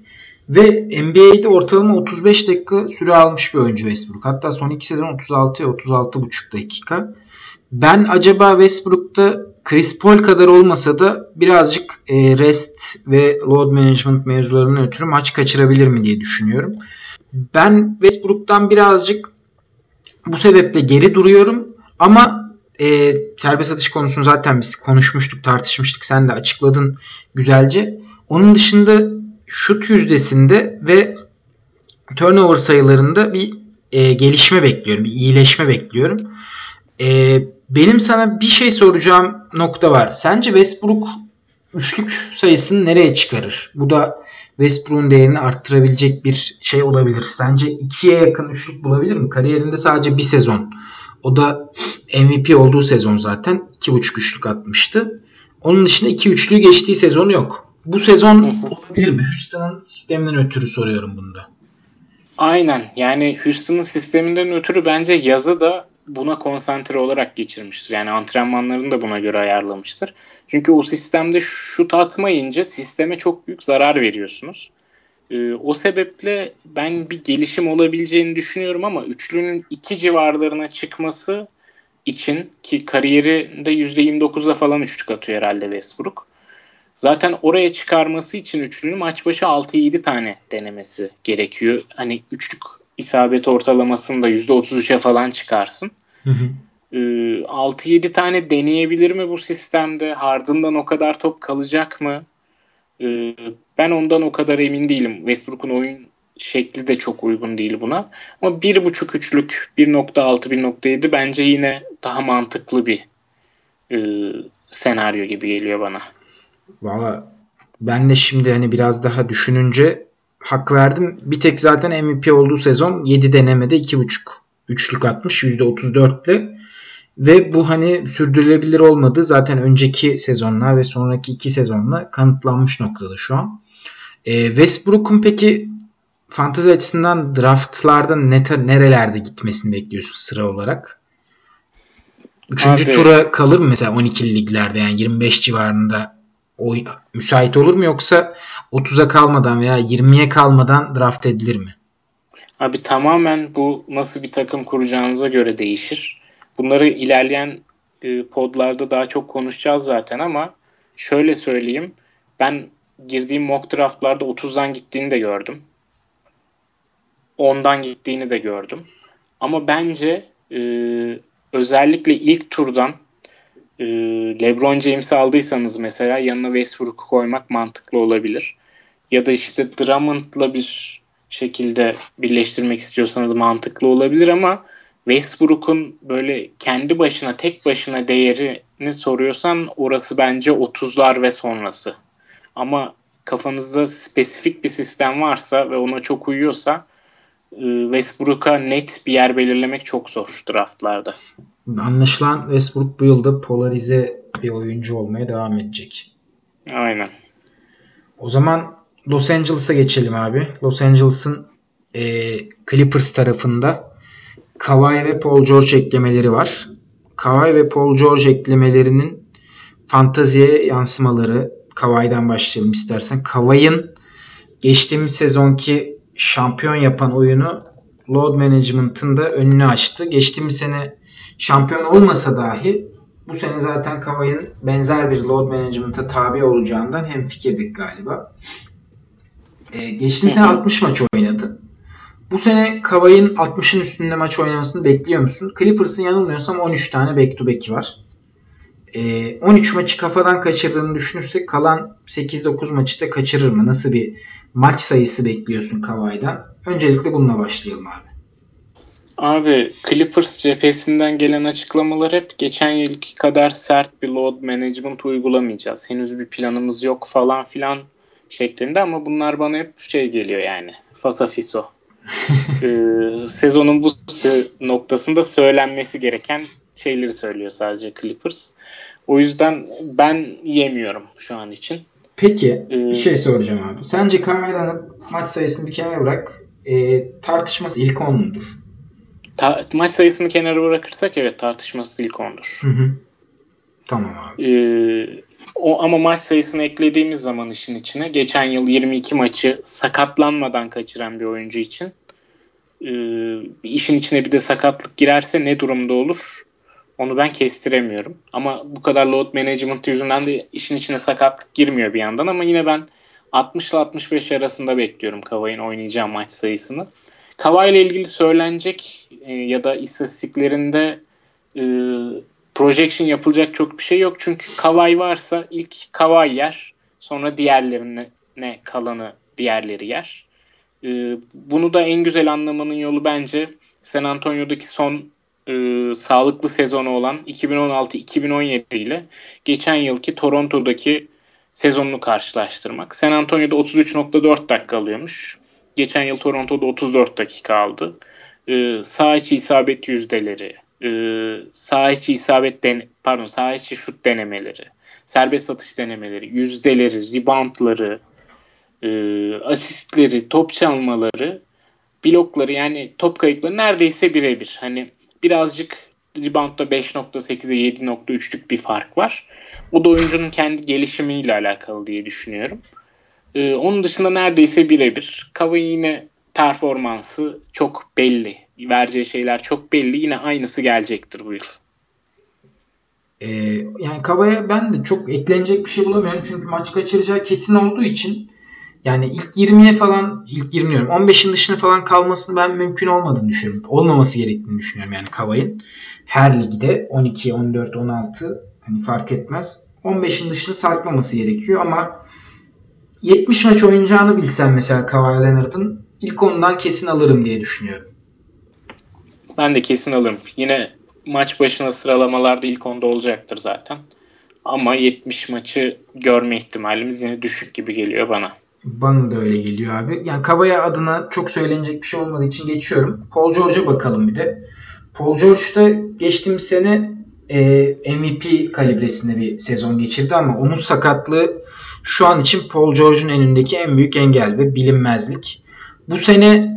Ve NBA'de ortalama 35 dakika süre almış bir oyuncu Westbrook. Hatta son 2 sezon 36'ya 36,5 dakika. Ben acaba Westbrook'ta Chris Paul kadar olmasa da birazcık e, rest ve load management mevzularından ötürü maç kaçırabilir mi diye düşünüyorum. Ben Westbrook'tan birazcık bu sebeple geri duruyorum ama e, serbest atış konusunu zaten biz konuşmuştuk, tartışmıştık. Sen de açıkladın güzelce. Onun dışında şut yüzdesinde ve turnover sayılarında bir e, gelişme bekliyorum, bir iyileşme bekliyorum. E, benim sana bir şey soracağım nokta var. Sence Westbrook üçlük sayısını nereye çıkarır? Bu da Westbrook'un değerini arttırabilecek bir şey olabilir. Sence ikiye yakın üçlük bulabilir mi? Kariyerinde sadece bir sezon. O da MVP olduğu sezon zaten. iki buçuk üçlük atmıştı. Onun dışında iki üçlüğü geçtiği sezon yok. Bu sezon olabilir mi? Houston'ın sisteminden ötürü soruyorum bunda. Aynen. Yani Houston'ın sisteminden ötürü bence yazı da buna konsantre olarak geçirmiştir. Yani antrenmanlarını da buna göre ayarlamıştır. Çünkü o sistemde şut atmayınca sisteme çok büyük zarar veriyorsunuz. Ee, o sebeple ben bir gelişim olabileceğini düşünüyorum ama üçlünün iki civarlarına çıkması için ki kariyerinde %29'da falan üçlük atıyor herhalde Westbrook. Zaten oraya çıkarması için üçlünün maç başı 6-7 tane denemesi gerekiyor. Hani üçlük isabet ortalamasını da %33'e falan çıkarsın. Hı hı. Ee, 6-7 tane deneyebilir mi bu sistemde? Hardından o kadar top kalacak mı? Ee, ben ondan o kadar emin değilim. Westbrook'un oyun şekli de çok uygun değil buna. Ama 1.5 üçlük 1.6-1.7 bence yine daha mantıklı bir e, senaryo gibi geliyor bana. Valla ben de şimdi hani biraz daha düşününce hak verdim. Bir tek zaten MVP olduğu sezon 7 denemede 2.5 üçlük atmış %34'le. Ve bu hani sürdürülebilir olmadı. Zaten önceki sezonlar ve sonraki iki sezonla kanıtlanmış noktada şu an. E, Westbrook'un peki fantezi açısından draftlarda ne, nerelerde gitmesini bekliyorsun sıra olarak? Üçüncü Abi, tura kalır mı mesela 12 liglerde yani 25 civarında o müsait olur mu yoksa 30'a kalmadan veya 20'ye kalmadan draft edilir mi? Abi tamamen bu nasıl bir takım kuracağınıza göre değişir. Bunları ilerleyen e, podlarda daha çok konuşacağız zaten ama şöyle söyleyeyim. Ben girdiğim mock draftlarda 30'dan gittiğini de gördüm. 10'dan gittiğini de gördüm. Ama bence e, özellikle ilk turdan e, LeBron James'i aldıysanız mesela yanına Westbrook'u koymak mantıklı olabilir. Ya da işte Drummond'la bir şekilde birleştirmek istiyorsanız mantıklı olabilir ama Westbrook'un böyle kendi başına tek başına değerini soruyorsan orası bence 30'lar ve sonrası. Ama kafanızda spesifik bir sistem varsa ve ona çok uyuyorsa e, Westbrook'a net bir yer belirlemek çok zor draftlarda. Anlaşılan Westbrook bu yılda polarize bir oyuncu olmaya devam edecek. Aynen. O zaman Los Angeles'a geçelim abi. Los Angeles'ın e, Clippers tarafında Kawhi ve Paul George eklemeleri var. Kawhi ve Paul George eklemelerinin fantaziye yansımaları Kawhi'den başlayalım istersen. Kawhi'ın geçtiğimiz sezonki şampiyon yapan oyunu load management'ın da önünü açtı. Geçtiğimiz sene şampiyon olmasa dahi bu sene zaten Kawhi'nin benzer bir load management'a tabi olacağından hem fikirdik galiba. Ee, geçtiğimiz sene 60 maç oynadı. Bu sene Kawhi'nin 60'ın üstünde maç oynamasını bekliyor musun? Clippers'ın yanılmıyorsam 13 tane back to back'i var. E, 13 maçı kafadan kaçırdığını düşünürsek kalan 8-9 maçı da kaçırır mı? Nasıl bir maç sayısı bekliyorsun Kavai'den? Öncelikle bununla başlayalım abi. Abi Clippers cephesinden gelen açıklamalar hep geçen yılki kadar sert bir load management uygulamayacağız. Henüz bir planımız yok falan filan şeklinde ama bunlar bana hep şey geliyor yani. Fasafiso. ee, sezonun bu noktasında söylenmesi gereken şeyleri söylüyor sadece Clippers. O yüzden ben yemiyorum şu an için. Peki ee, bir şey soracağım abi. Sence Kawhi maç sayısını bir kenara bırak. E, tartışması ilk 10 mudur? Ta- maç sayısını kenara bırakırsak evet tartışması ilk 10'dur. Hı hı. Tamam abi. Ee, o ama maç sayısını eklediğimiz zaman işin içine geçen yıl 22 maçı sakatlanmadan kaçıran bir oyuncu için e, işin içine bir de sakatlık girerse ne durumda olur? Onu ben kestiremiyorum. Ama bu kadar load management yüzünden de işin içine sakatlık girmiyor bir yandan ama yine ben 60 ile 65 arasında bekliyorum Kavai'nin oynayacağı maç sayısını. Kavai ile ilgili söylenecek e, ya da istatistiklerinde e, projection yapılacak çok bir şey yok. Çünkü Kavai varsa ilk Kavai yer. Sonra diğerlerine ne kalanı diğerleri yer. E, bunu da en güzel anlamanın yolu bence San Antonio'daki son e, sağlıklı sezonu olan 2016-2017 ile geçen yılki Toronto'daki sezonunu karşılaştırmak. San Antonio'da 33.4 dakika alıyormuş. Geçen yıl Toronto'da 34 dakika aldı. Ee, sağ içi isabet yüzdeleri, e, sağ içi isabet den pardon sağ içi şut denemeleri, serbest atış denemeleri, yüzdeleri, reboundları, e, asistleri, top çalmaları, blokları yani top kayıpları neredeyse birebir. Hani birazcık reboundda 5.8'e 7.3'lük bir fark var. O da oyuncunun kendi gelişimiyle alakalı diye düşünüyorum. Ee, onun dışında neredeyse birebir. Kava yine performansı çok belli. Vereceği şeyler çok belli. Yine aynısı gelecektir bu yıl. Ee, yani Kava'ya ben de çok eklenecek bir şey bulamıyorum. Çünkü maç kaçıracağı kesin olduğu için yani ilk 20'ye falan ilk 20 diyorum 15'in dışına falan kalmasını ben mümkün olmadığını düşünüyorum. Olmaması gerektiğini düşünüyorum yani Kava'nın. Her ligde 12, 14, 16 hani fark etmez. 15'in dışına sarkmaması gerekiyor ama 70 maç oynayacağını bilsem mesela Kawhi Leonard'ın ilk ondan kesin alırım diye düşünüyorum. Ben de kesin alırım. Yine maç başına sıralamalarda ilk onda olacaktır zaten. Ama 70 maçı görme ihtimalimiz yine düşük gibi geliyor bana. Bana da öyle geliyor abi. Yani Kavaya adına çok söylenecek bir şey olmadığı için geçiyorum. Paul George'a bakalım bir de. Paul George da geçtiğimiz sene e, MVP kalibresinde bir sezon geçirdi ama onun sakatlığı şu an için Paul George'un önündeki en büyük engel ve bilinmezlik. Bu sene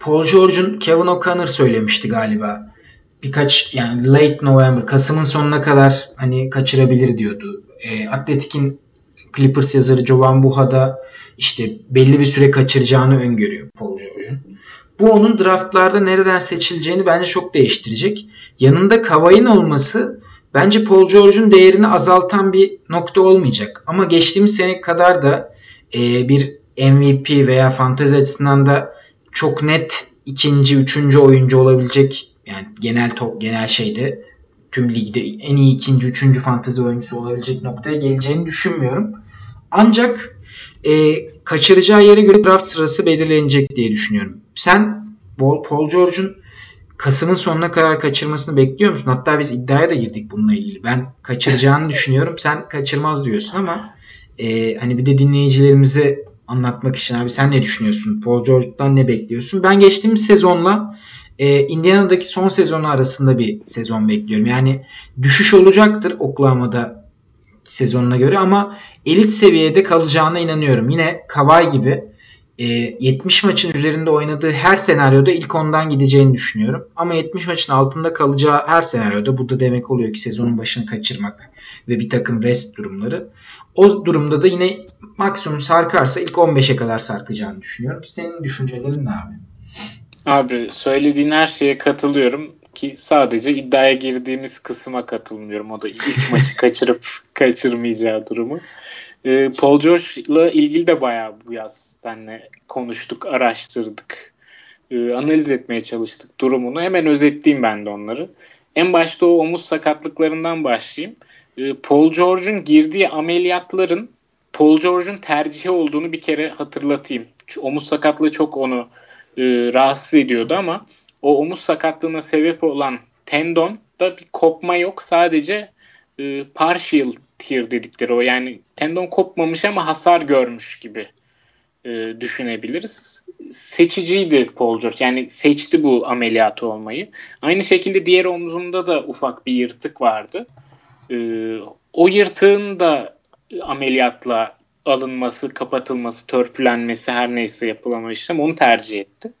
Paul George'un Kevin O'Connor söylemişti galiba. Birkaç yani late November, Kasım'ın sonuna kadar hani kaçırabilir diyordu. E, Atletik'in Clippers yazarı Jovan Buha da işte belli bir süre kaçıracağını öngörüyor Paul George'un. Bu onun draftlarda nereden seçileceğini bence çok değiştirecek. Yanında Kavai'nin olması bence Paul George'un değerini azaltan bir nokta olmayacak. Ama geçtiğimiz sene kadar da e, bir MVP veya fantezi açısından da çok net ikinci, üçüncü oyuncu olabilecek yani genel top, genel şeyde tüm ligde en iyi ikinci, üçüncü fantezi oyuncusu olabilecek noktaya geleceğini düşünmüyorum. Ancak e, kaçıracağı yere göre draft sırası belirlenecek diye düşünüyorum. Sen Paul George'un Kasım'ın sonuna kadar kaçırmasını bekliyor musun? Hatta biz iddiaya da girdik bununla ilgili. Ben kaçıracağını düşünüyorum. Sen kaçırmaz diyorsun ama e, hani bir de dinleyicilerimize anlatmak için abi sen ne düşünüyorsun? Paul George'dan ne bekliyorsun? Ben geçtiğimiz sezonla e, Indiana'daki son sezonu arasında bir sezon bekliyorum. Yani düşüş olacaktır Oklahoma'da sezonuna göre ama elit seviyede kalacağına inanıyorum. Yine Kawhi gibi e, 70 maçın üzerinde oynadığı her senaryoda ilk ondan gideceğini düşünüyorum. Ama 70 maçın altında kalacağı her senaryoda bu da demek oluyor ki sezonun başını kaçırmak ve bir takım rest durumları. O durumda da yine maksimum sarkarsa ilk 15'e kadar sarkacağını düşünüyorum. Senin düşüncelerin ne abi? Abi söylediğin her şeye katılıyorum ki sadece iddiaya girdiğimiz kısma katılmıyorum. O da ilk maçı kaçırıp kaçırmayacağı durumu. Ee, Paul George'la ilgili de bayağı bu yaz seninle konuştuk, araştırdık. Ee, analiz etmeye çalıştık durumunu. Hemen özetleyeyim ben de onları. En başta o omuz sakatlıklarından başlayayım. Ee, Paul George'un girdiği ameliyatların Paul George'un tercihi olduğunu bir kere hatırlatayım. Çünkü omuz sakatlığı çok onu e, rahatsız ediyordu ama o omuz sakatlığına sebep olan tendon da bir kopma yok. Sadece e, partial tear dedikleri o yani tendon kopmamış ama hasar görmüş gibi e, düşünebiliriz. Seçiciydi Paul George. Yani seçti bu ameliyatı olmayı. Aynı şekilde diğer omzunda da ufak bir yırtık vardı. E, o yırtığın da ameliyatla alınması, kapatılması, törpülenmesi her neyse yapılan işlem onu tercih etti.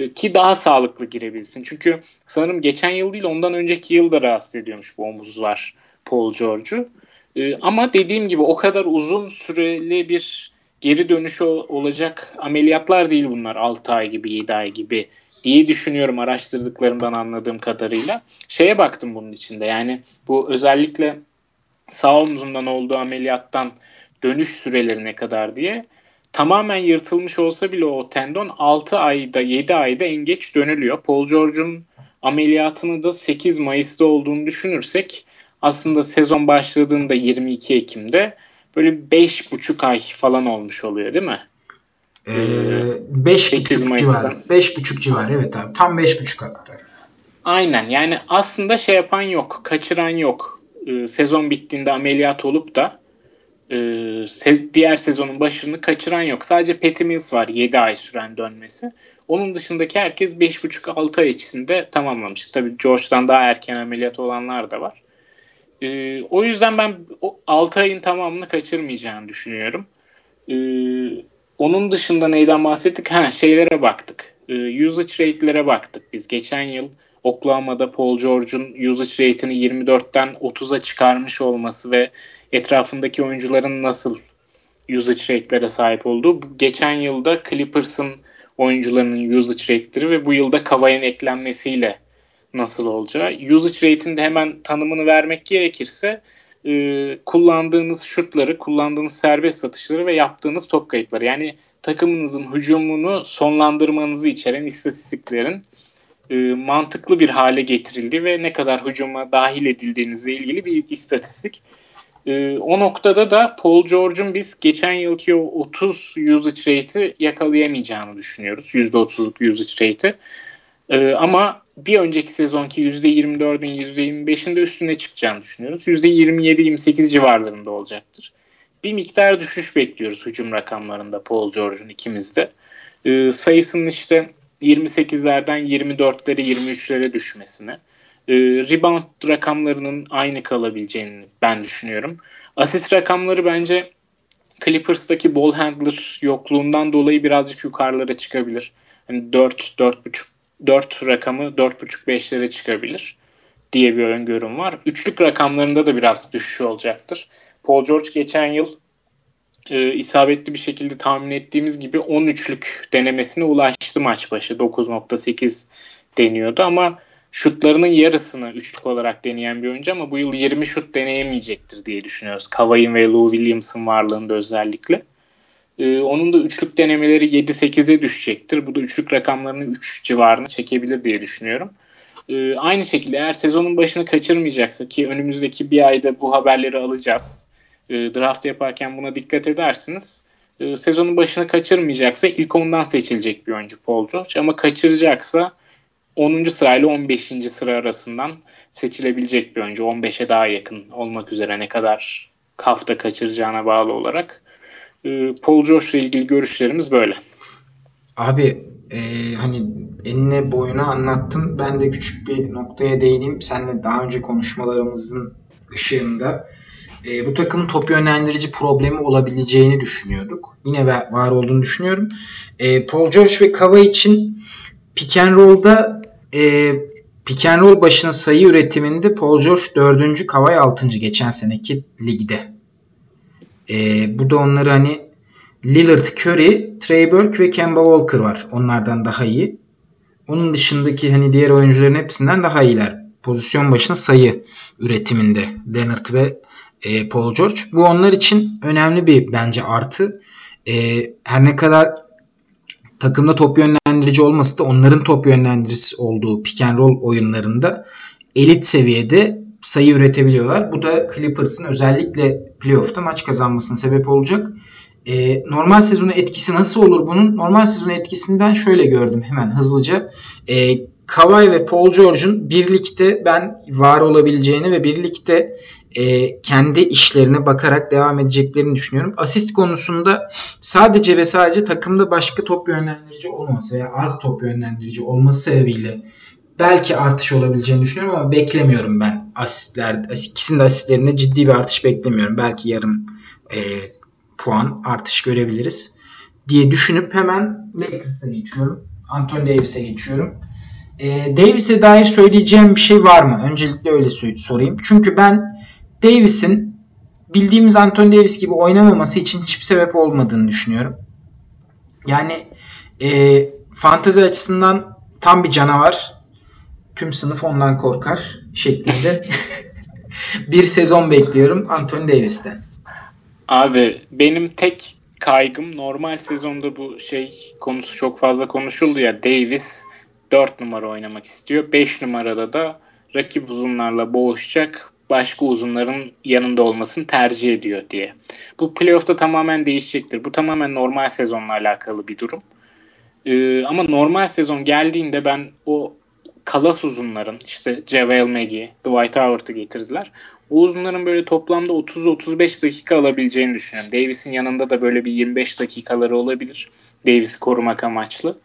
E, ki daha sağlıklı girebilsin. Çünkü sanırım geçen yıl değil ondan önceki yıl da rahatsız ediyormuş bu omuzlar Paul George'u. E, ama dediğim gibi o kadar uzun süreli bir geri dönüşü olacak ameliyatlar değil bunlar 6 ay gibi 7 ay gibi diye düşünüyorum araştırdıklarımdan anladığım kadarıyla. Şeye baktım bunun içinde yani bu özellikle sağ omzundan olduğu ameliyattan dönüş süreleri ne kadar diye tamamen yırtılmış olsa bile o tendon 6 ayda 7 ayda en geç dönülüyor. Paul George'un ameliyatını da 8 Mayıs'ta olduğunu düşünürsek aslında sezon başladığında 22 Ekim'de böyle 5,5 ay falan olmuş oluyor değil mi? Ee, 5,5 civarı. 5,5 civarı evet abi. Tam 5,5 hatta. Aynen yani aslında şey yapan yok. Kaçıran yok. Ee, sezon bittiğinde ameliyat olup da e, diğer sezonun başını kaçıran yok. Sadece Patty Mills var 7 ay süren dönmesi. Onun dışındaki herkes 5,5-6 ay içinde tamamlamış. Tabii George'dan daha erken ameliyat olanlar da var. E, o yüzden ben o 6 ayın tamamını kaçırmayacağını düşünüyorum. E, onun dışında neyden bahsettik? Ha şeylere baktık. E, usage rate'lere baktık biz. Geçen yıl Oklahoma'da Paul George'un usage rate'ini 24'ten 30'a çıkarmış olması ve etrafındaki oyuncuların nasıl usage rate'lere sahip olduğu. Geçen yılda Clippers'ın oyuncularının usage rate'leri ve bu yılda Kavai'nin eklenmesiyle nasıl olacağı. Usage rate'in de hemen tanımını vermek gerekirse e, kullandığınız şutları, kullandığınız serbest satışları ve yaptığınız top kayıpları. Yani takımınızın hücumunu sonlandırmanızı içeren istatistiklerin e, mantıklı bir hale getirildi ve ne kadar hücuma dahil edildiğinizle ilgili bir istatistik. E, o noktada da Paul George'un biz geçen yılki o 30 usage rate'i yakalayamayacağını düşünüyoruz. %30'luk usage rate'i. E, ama bir önceki sezonki %24'ün %25'in de üstüne çıkacağını düşünüyoruz. %27-28 civarlarında olacaktır. Bir miktar düşüş bekliyoruz hücum rakamlarında Paul George'un ikimizde. E, sayısının işte 28'lerden 24'lere 23'lere düşmesine. E, rebound rakamlarının aynı kalabileceğini ben düşünüyorum. Asist rakamları bence Clippers'taki ball handler yokluğundan dolayı birazcık yukarılara çıkabilir. Hani 4 4.5 4 rakamı 4.5-5'lere çıkabilir diye bir öngörüm var. Üçlük rakamlarında da biraz düşüş olacaktır. Paul George geçen yıl e, isabetli bir şekilde tahmin ettiğimiz gibi 13'lük denemesine ulaştı maç başı. 9.8 deniyordu ama şutlarının yarısını üçlük olarak deneyen bir oyuncu ama bu yıl 20 şut deneyemeyecektir diye düşünüyoruz. Kavai'nin ve Lou Williams'ın varlığında özellikle. Ee, onun da üçlük denemeleri 7-8'e düşecektir. Bu da üçlük rakamlarını 3 civarına çekebilir diye düşünüyorum. Ee, aynı şekilde eğer sezonun başını kaçırmayacaksa ki önümüzdeki bir ayda bu haberleri alacağız. Ee, draft yaparken buna dikkat edersiniz. Ee, sezonun başını kaçırmayacaksa ilk ondan seçilecek bir oyuncu Paul George. Ama kaçıracaksa 10. sırayla 15. sıra arasından seçilebilecek bir oyuncu. 15'e daha yakın olmak üzere ne kadar hafta kaçıracağına bağlı olarak. Ee, Paul George ile ilgili görüşlerimiz böyle. Abi e, hani eline boyuna anlattın. Ben de küçük bir noktaya değineyim. Seninle daha önce konuşmalarımızın ışığında e, bu takımın top yönlendirici problemi olabileceğini düşünüyorduk. Yine var olduğunu düşünüyorum. E, Paul George ve Kava için pick and roll'da e, pick and roll başına sayı üretiminde Paul George 4. Kavay 6. geçen seneki ligde. E, bu da onları hani Lillard, Curry, Trey Burke ve Kemba Walker var. Onlardan daha iyi. Onun dışındaki hani diğer oyuncuların hepsinden daha iyiler. Pozisyon başına sayı üretiminde Leonard ve e, Paul George. Bu onlar için önemli bir bence artı. E, her ne kadar takımda top yönlendirici olması da onların top yönlendiricisi olduğu pick and roll oyunlarında elit seviyede sayı üretebiliyorlar. Bu da Clippers'ın özellikle playoff'ta maç kazanmasına sebep olacak. E, normal sezonu etkisi nasıl olur bunun? Normal sezonu etkisini ben şöyle gördüm hemen hızlıca. E, Kawhi ve Paul George'un birlikte ben var olabileceğini ve birlikte e, kendi işlerine bakarak devam edeceklerini düşünüyorum. Asist konusunda sadece ve sadece takımda başka top yönlendirici olması veya az top yönlendirici olması sebebiyle belki artış olabileceğini düşünüyorum ama beklemiyorum ben asistler. İkisinin de asistlerinde ciddi bir artış beklemiyorum. Belki yarım e, puan artış görebiliriz diye düşünüp hemen Lakers'a geçiyorum. Anthony Davis'e geçiyorum. E, Davis'e dair söyleyeceğim bir şey var mı? Öncelikle öyle sorayım. Çünkü ben Davis'in bildiğimiz Anthony Davis gibi oynamaması için hiçbir sebep olmadığını düşünüyorum. Yani e, fantezi açısından tam bir canavar. Tüm sınıf ondan korkar şeklinde bir sezon bekliyorum Anthony Davis'ten. Abi benim tek kaygım normal sezonda bu şey konusu çok fazla konuşuldu ya Davis 4 numara oynamak istiyor. 5 numarada da rakip uzunlarla boğuşacak başka uzunların yanında olmasını tercih ediyor diye. Bu playoff'ta tamamen değişecektir. Bu tamamen normal sezonla alakalı bir durum. Ee, ama normal sezon geldiğinde ben o kalas uzunların işte JaVale McGee, Dwight Howard'ı getirdiler. O uzunların böyle toplamda 30-35 dakika alabileceğini düşünüyorum. Davis'in yanında da böyle bir 25 dakikaları olabilir. Davis'i korumak amaçlı.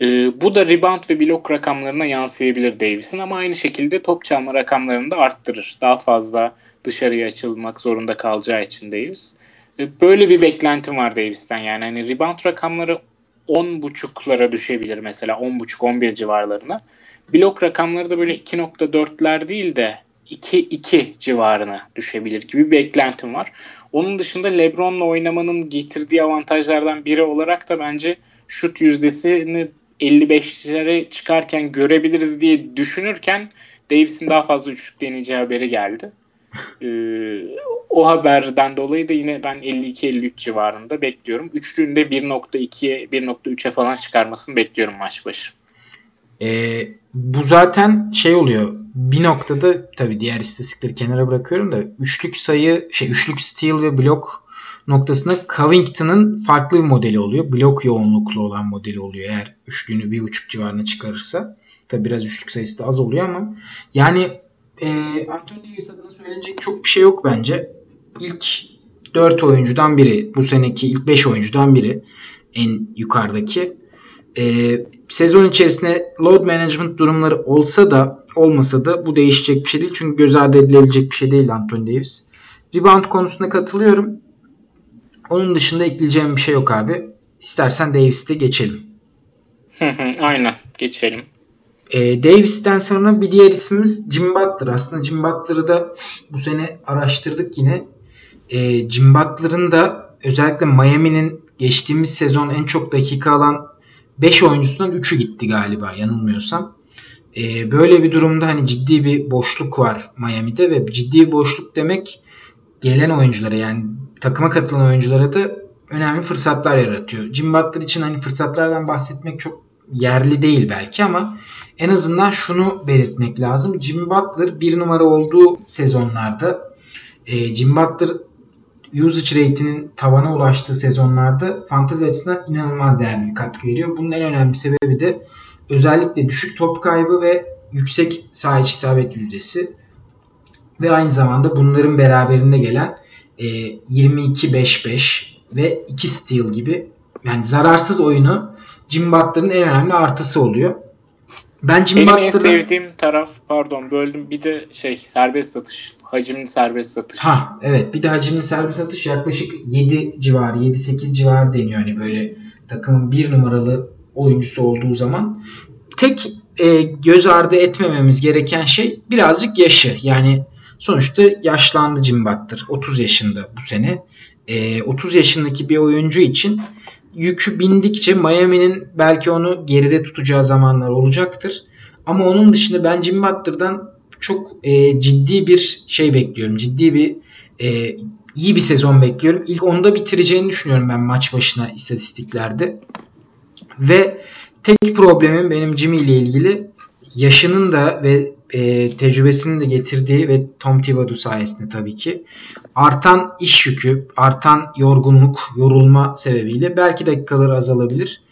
Ee, bu da rebound ve blok rakamlarına yansıyabilir Davis'in ama aynı şekilde top çalma rakamlarını da arttırır. Daha fazla dışarıya açılmak zorunda kalacağı için Davis. Ee, böyle bir beklentim var Davis'ten yani. Hani rebound rakamları 10.5'lara düşebilir mesela 10.5-11 civarlarına. Blok rakamları da böyle 2.4'ler değil de 2-2 civarına düşebilir gibi bir beklentim var. Onun dışında LeBron'la oynamanın getirdiği avantajlardan biri olarak da bence şut yüzdesini 55'lere çıkarken görebiliriz diye düşünürken Davis'in daha fazla üçlük deneyeceği haberi geldi. Ee, o haberden dolayı da yine ben 52-53 civarında bekliyorum. Üçlüğünde 1.2'ye 1.3'e falan çıkarmasını bekliyorum maç başı. Ee, bu zaten şey oluyor. Bir noktada tabii diğer istatistikleri kenara bırakıyorum da üçlük sayı, şey üçlük steal ve blok noktasında Covington'ın farklı bir modeli oluyor. Blok yoğunluklu olan modeli oluyor eğer üçlüğünü bir buçuk civarına çıkarırsa. Tabi biraz üçlük sayısı da az oluyor ama yani e, Anthony Davis adına söylenecek çok bir şey yok bence. İlk 4 oyuncudan biri. Bu seneki ilk 5 oyuncudan biri. En yukarıdaki. E, sezon içerisinde load management durumları olsa da olmasa da bu değişecek bir şey değil. Çünkü göz ardı edilebilecek bir şey değil Anthony Davis. Rebound konusunda katılıyorum. Onun dışında ekleyeceğim bir şey yok abi. İstersen Davis'te geçelim. Aynen geçelim. E, Davis'ten sonra bir diğer ismimiz Jim Butler. Aslında Jim Butler'ı da bu sene araştırdık yine. E, Jim Butler'ın da özellikle Miami'nin geçtiğimiz sezon en çok dakika alan 5 oyuncusundan 3'ü gitti galiba yanılmıyorsam. E, böyle bir durumda hani ciddi bir boşluk var Miami'de ve ciddi boşluk demek gelen oyunculara yani takıma katılan oyunculara da önemli fırsatlar yaratıyor. Jim Butler için hani fırsatlardan bahsetmek çok yerli değil belki ama en azından şunu belirtmek lazım. Jim Butler bir numara olduğu sezonlarda e, Jim Butler usage rate'inin tavana ulaştığı sezonlarda fantezi açısından inanılmaz değerli bir katkı veriyor. Bunun en önemli sebebi de özellikle düşük top kaybı ve yüksek saha içi isabet yüzdesi ve aynı zamanda bunların beraberinde gelen e, 22-5-5 ve 2 steal gibi yani zararsız oyunu Jim Butler'ın en önemli artısı oluyor. Ben Jim Benim en sevdiğim taraf pardon böldüm bir de şey serbest satış. Hacimli serbest satış. Ha evet bir de hacimli serbest satış yaklaşık 7 civarı 7-8 civarı deniyor hani böyle takımın bir numaralı oyuncusu olduğu zaman. Tek e, göz ardı etmememiz gereken şey birazcık yaşı. Yani sonuçta yaşlandı Jim Butler. 30 yaşında bu sene. E, 30 yaşındaki bir oyuncu için yükü bindikçe Miami'nin belki onu geride tutacağı zamanlar olacaktır. Ama onun dışında ben Jim Butler'dan çok e, ciddi bir şey bekliyorum. Ciddi bir e, iyi bir sezon bekliyorum. İlk onda bitireceğini düşünüyorum ben maç başına istatistiklerde. Ve tek problemim benim Jimmy ile ilgili yaşının da ve e, tecrübesini de getirdiği ve Tom Thibodeau sayesinde tabii ki artan iş yükü, artan yorgunluk, yorulma sebebiyle belki dakikaları azalabilir.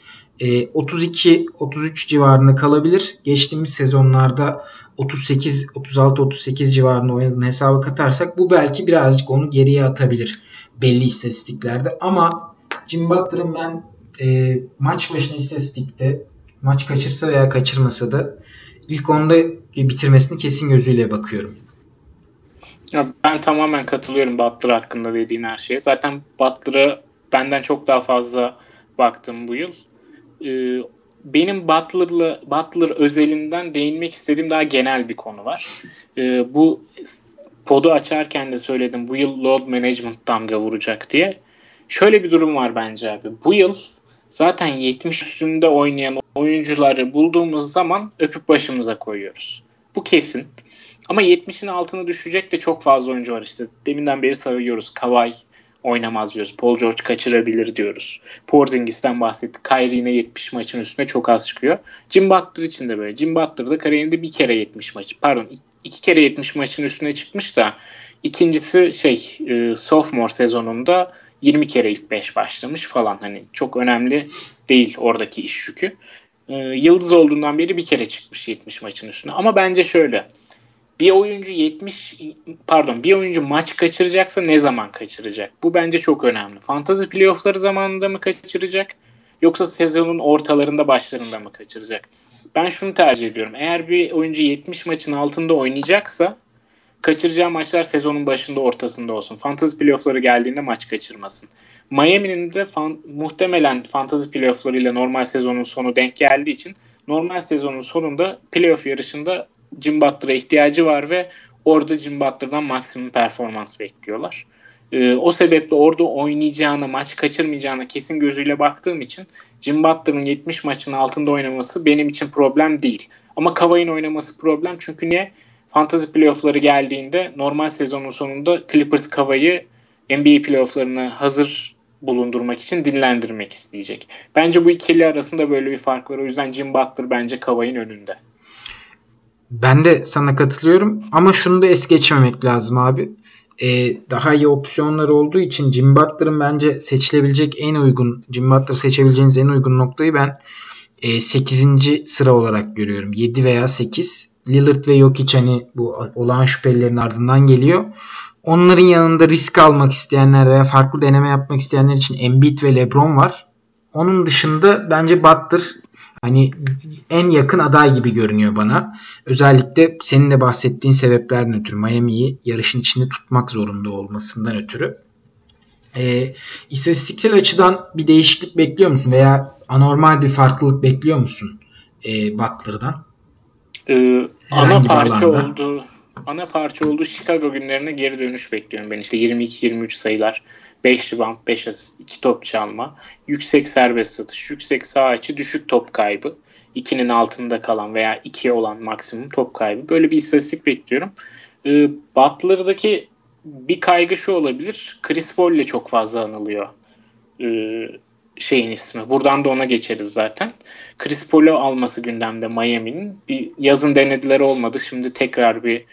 E, 32-33 civarında kalabilir. Geçtiğimiz sezonlarda 38, 36, 38 civarında oynadığını hesaba katarsak bu belki birazcık onu geriye atabilir belli istatistiklerde. Ama Jim Butler'ın ben e, maç başına istatistikte maç kaçırsa veya kaçırmasa da ilk onda bitirmesini kesin gözüyle bakıyorum. Ya ben tamamen katılıyorum Butler hakkında dediğin her şeye. Zaten Butler'a benden çok daha fazla baktım bu yıl. Ee, benim Butler'la Butler özelinden değinmek istediğim daha genel bir konu var. Ee, bu podu açarken de söyledim bu yıl load management damga vuracak diye. Şöyle bir durum var bence abi. Bu yıl zaten 70 üstünde oynayan oyuncuları bulduğumuz zaman öpüp başımıza koyuyoruz. Bu kesin. Ama 70'in altına düşecek de çok fazla oyuncu var işte. Deminden beri sayıyoruz. Kawhi oynamaz diyoruz. Paul George kaçırabilir diyoruz. Porzingis'ten bahsettik. Kyrie yine 70 maçın üstüne çok az çıkıyor. Jim Butler için de böyle. Jim Butler da kariyerinde bir kere 70 maç. Pardon iki kere 70 maçın üstüne çıkmış da ikincisi şey e, sophomore sezonunda 20 kere ilk 5 başlamış falan. Hani çok önemli değil oradaki iş yükü. E, yıldız olduğundan beri bir kere çıkmış 70 maçın üstüne. Ama bence şöyle. Bir oyuncu 70 pardon bir oyuncu maç kaçıracaksa ne zaman kaçıracak? Bu bence çok önemli. Fantasy playoff'ları zamanında mı kaçıracak? Yoksa sezonun ortalarında başlarında mı kaçıracak? Ben şunu tercih ediyorum. Eğer bir oyuncu 70 maçın altında oynayacaksa kaçıracağı maçlar sezonun başında ortasında olsun. Fantasy playoff'ları geldiğinde maç kaçırmasın. Miami'nin de fan, muhtemelen fantasy playoff'larıyla normal sezonun sonu denk geldiği için normal sezonun sonunda playoff yarışında Jim Butler'a ihtiyacı var ve orada Jim Butler'dan maksimum performans bekliyorlar. Ee, o sebeple orada oynayacağına, maç kaçırmayacağına kesin gözüyle baktığım için Jim Butler'ın 70 maçın altında oynaması benim için problem değil. Ama Kawhi'nin oynaması problem çünkü niye? Fantasy playoff'ları geldiğinde normal sezonun sonunda Clippers Kawhi'yi NBA playoff'larına hazır bulundurmak için dinlendirmek isteyecek. Bence bu ikili arasında böyle bir fark var. O yüzden Jim Butler bence Kawhi'nin önünde. Ben de sana katılıyorum ama şunu da es geçmemek lazım abi. Ee, daha iyi opsiyonlar olduğu için Jim Butler'ın bence seçilebilecek en uygun Jim Butler seçebileceğiniz en uygun noktayı ben e, 8. sıra olarak görüyorum. 7 veya 8. Lillard ve Jokic hani bu olağan şüphelilerin ardından geliyor. Onların yanında risk almak isteyenler veya farklı deneme yapmak isteyenler için Embiid ve LeBron var. Onun dışında bence Butler hani en yakın aday gibi görünüyor bana. Özellikle senin de bahsettiğin sebeplerden ötürü Miami'yi yarışın içinde tutmak zorunda olmasından ötürü. E, istatistiksel açıdan bir değişiklik bekliyor musun veya anormal bir farklılık bekliyor musun e, Butler'dan? Ee, ana parça oldu. Ana parça oldu Chicago günlerine geri dönüş bekliyorum ben. işte 22-23 sayılar, 5 rebound, 5 asist, 2 top çalma, yüksek serbest atış, yüksek sağ açı, düşük top kaybı. 2'nin altında kalan veya 2'ye olan maksimum top kaybı. Böyle bir istatistik bekliyorum. Ee, Butler'daki bir kaygı şu olabilir. Chris Paul ile çok fazla anılıyor. Ee, şeyin ismi. Buradan da ona geçeriz zaten. Chris Paul'u alması gündemde Miami'nin. Bir yazın denediler olmadı. Şimdi tekrar bir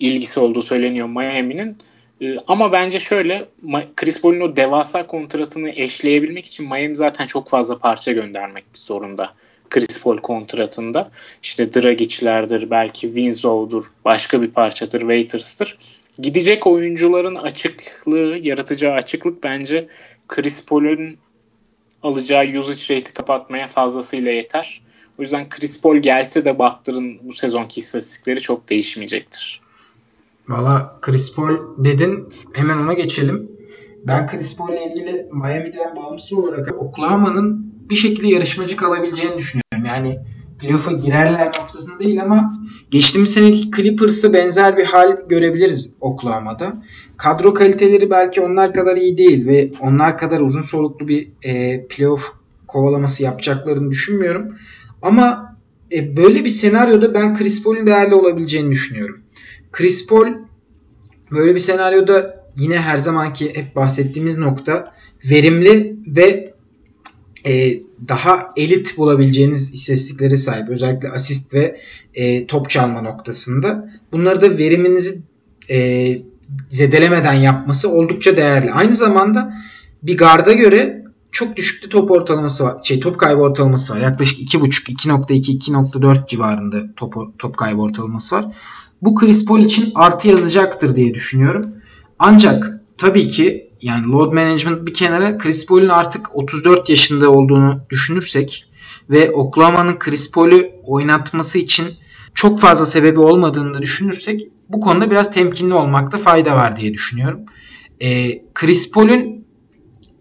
ilgisi olduğu söyleniyor Miami'nin. Ee, ama bence şöyle Chris Paul'un o devasa kontratını eşleyebilmek için Miami zaten çok fazla parça göndermek zorunda. Chris Paul kontratında. İşte Dragic'lerdir, belki Winslow'dur, başka bir parçadır, Waiters'tır. Gidecek oyuncuların açıklığı, yaratacağı açıklık bence Chris Paul'un alacağı usage rate'i kapatmaya fazlasıyla yeter. O yüzden Chris Paul gelse de Butler'ın bu sezonki istatistikleri çok değişmeyecektir. Valla Chris Paul dedin hemen ona geçelim. Ben Chris Paul ile ilgili Miami'den bağımsız olarak Oklahoma'nın bir şekilde yarışmacı kalabileceğini düşünüyorum. Yani playoff'a girerler noktasında değil ama geçtiğimiz seneki Clippers'a benzer bir hal görebiliriz Oklahoma'da. Kadro kaliteleri belki onlar kadar iyi değil ve onlar kadar uzun soluklu bir e, playoff kovalaması yapacaklarını düşünmüyorum. Ama e, böyle bir senaryoda ben Chris Paul'un değerli olabileceğini düşünüyorum. Chris Paul böyle bir senaryoda yine her zamanki hep bahsettiğimiz nokta verimli ve e, daha elit bulabileceğiniz istatistikleri sahip. Özellikle asist ve e, top çalma noktasında. Bunları da veriminizi e, zedelemeden yapması oldukça değerli. Aynı zamanda bir garda göre çok düşük bir top ortalaması var. Şey top kaybı ortalaması var. Yaklaşık 2.5 2.2 2.4 civarında top top kaybı ortalaması var. Bu Chris Paul için artı yazacaktır diye düşünüyorum. Ancak tabii ki yani load management bir kenara Chris Paul'un artık 34 yaşında olduğunu düşünürsek ve Oklahoma'nın Chris Paul'u oynatması için çok fazla sebebi olmadığını düşünürsek bu konuda biraz temkinli olmakta fayda var diye düşünüyorum. Ee, Chris Paul'un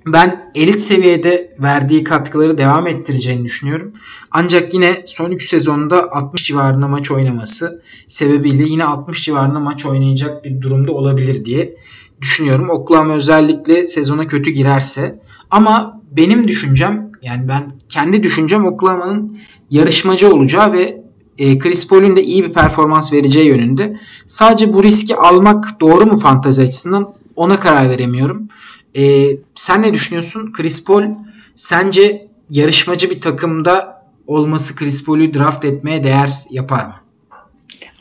ben elit seviyede verdiği katkıları devam ettireceğini düşünüyorum. Ancak yine son 3 sezonda 60 civarında maç oynaması sebebiyle yine 60 civarında maç oynayacak bir durumda olabilir diye düşünüyorum. Oklahoma özellikle sezona kötü girerse. Ama benim düşüncem yani ben kendi düşüncem Oklahoma'nın yarışmacı olacağı ve e, Chris Paul'ün de iyi bir performans vereceği yönünde. Sadece bu riski almak doğru mu fantazi açısından ona karar veremiyorum. E, sen ne düşünüyorsun? Chris Paul sence yarışmacı bir takımda olması Chris Paul'ü draft etmeye değer yapar mı?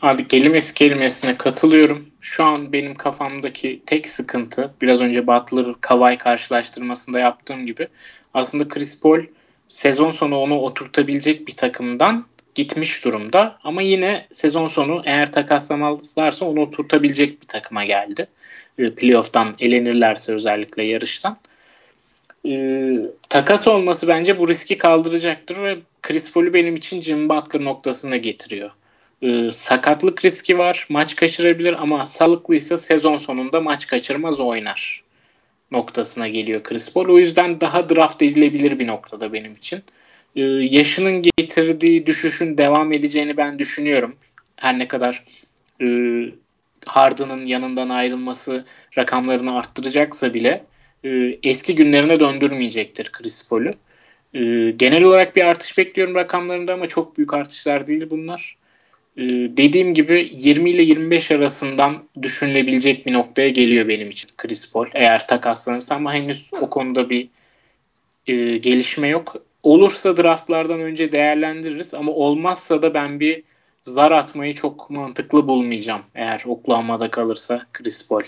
Abi kelimesi kelimesine katılıyorum. Şu an benim kafamdaki tek sıkıntı biraz önce Butler Kawhi karşılaştırmasında yaptığım gibi aslında Chris Paul sezon sonu onu oturtabilecek bir takımdan gitmiş durumda. Ama yine sezon sonu eğer takaslamazlarsa onu oturtabilecek bir takıma geldi. E, playoff'tan elenirlerse özellikle yarıştan. Ee, takas olması bence bu riski kaldıracaktır ve Chris Paul'ü benim için Jim Butler noktasına getiriyor. Ee, sakatlık riski var. Maç kaçırabilir ama sağlıklıysa sezon sonunda maç kaçırmaz oynar noktasına geliyor Chris Paul. O yüzden daha draft edilebilir bir noktada benim için. Ee, yaşının getirdiği düşüşün devam edeceğini ben düşünüyorum. Her ne kadar e, Harden'ın yanından ayrılması rakamlarını arttıracaksa bile e, eski günlerine döndürmeyecektir Chris Paul'ü. E, genel olarak bir artış bekliyorum rakamlarında ama çok büyük artışlar değil bunlar. E, dediğim gibi 20 ile 25 arasından düşünülebilecek bir noktaya geliyor benim için Chris Paul. Eğer takaslanırsa ama henüz o konuda bir e, gelişme yok. Olursa draftlardan önce değerlendiririz ama olmazsa da ben bir zar atmayı çok mantıklı bulmayacağım eğer Oklahoma'da kalırsa Chris Paul.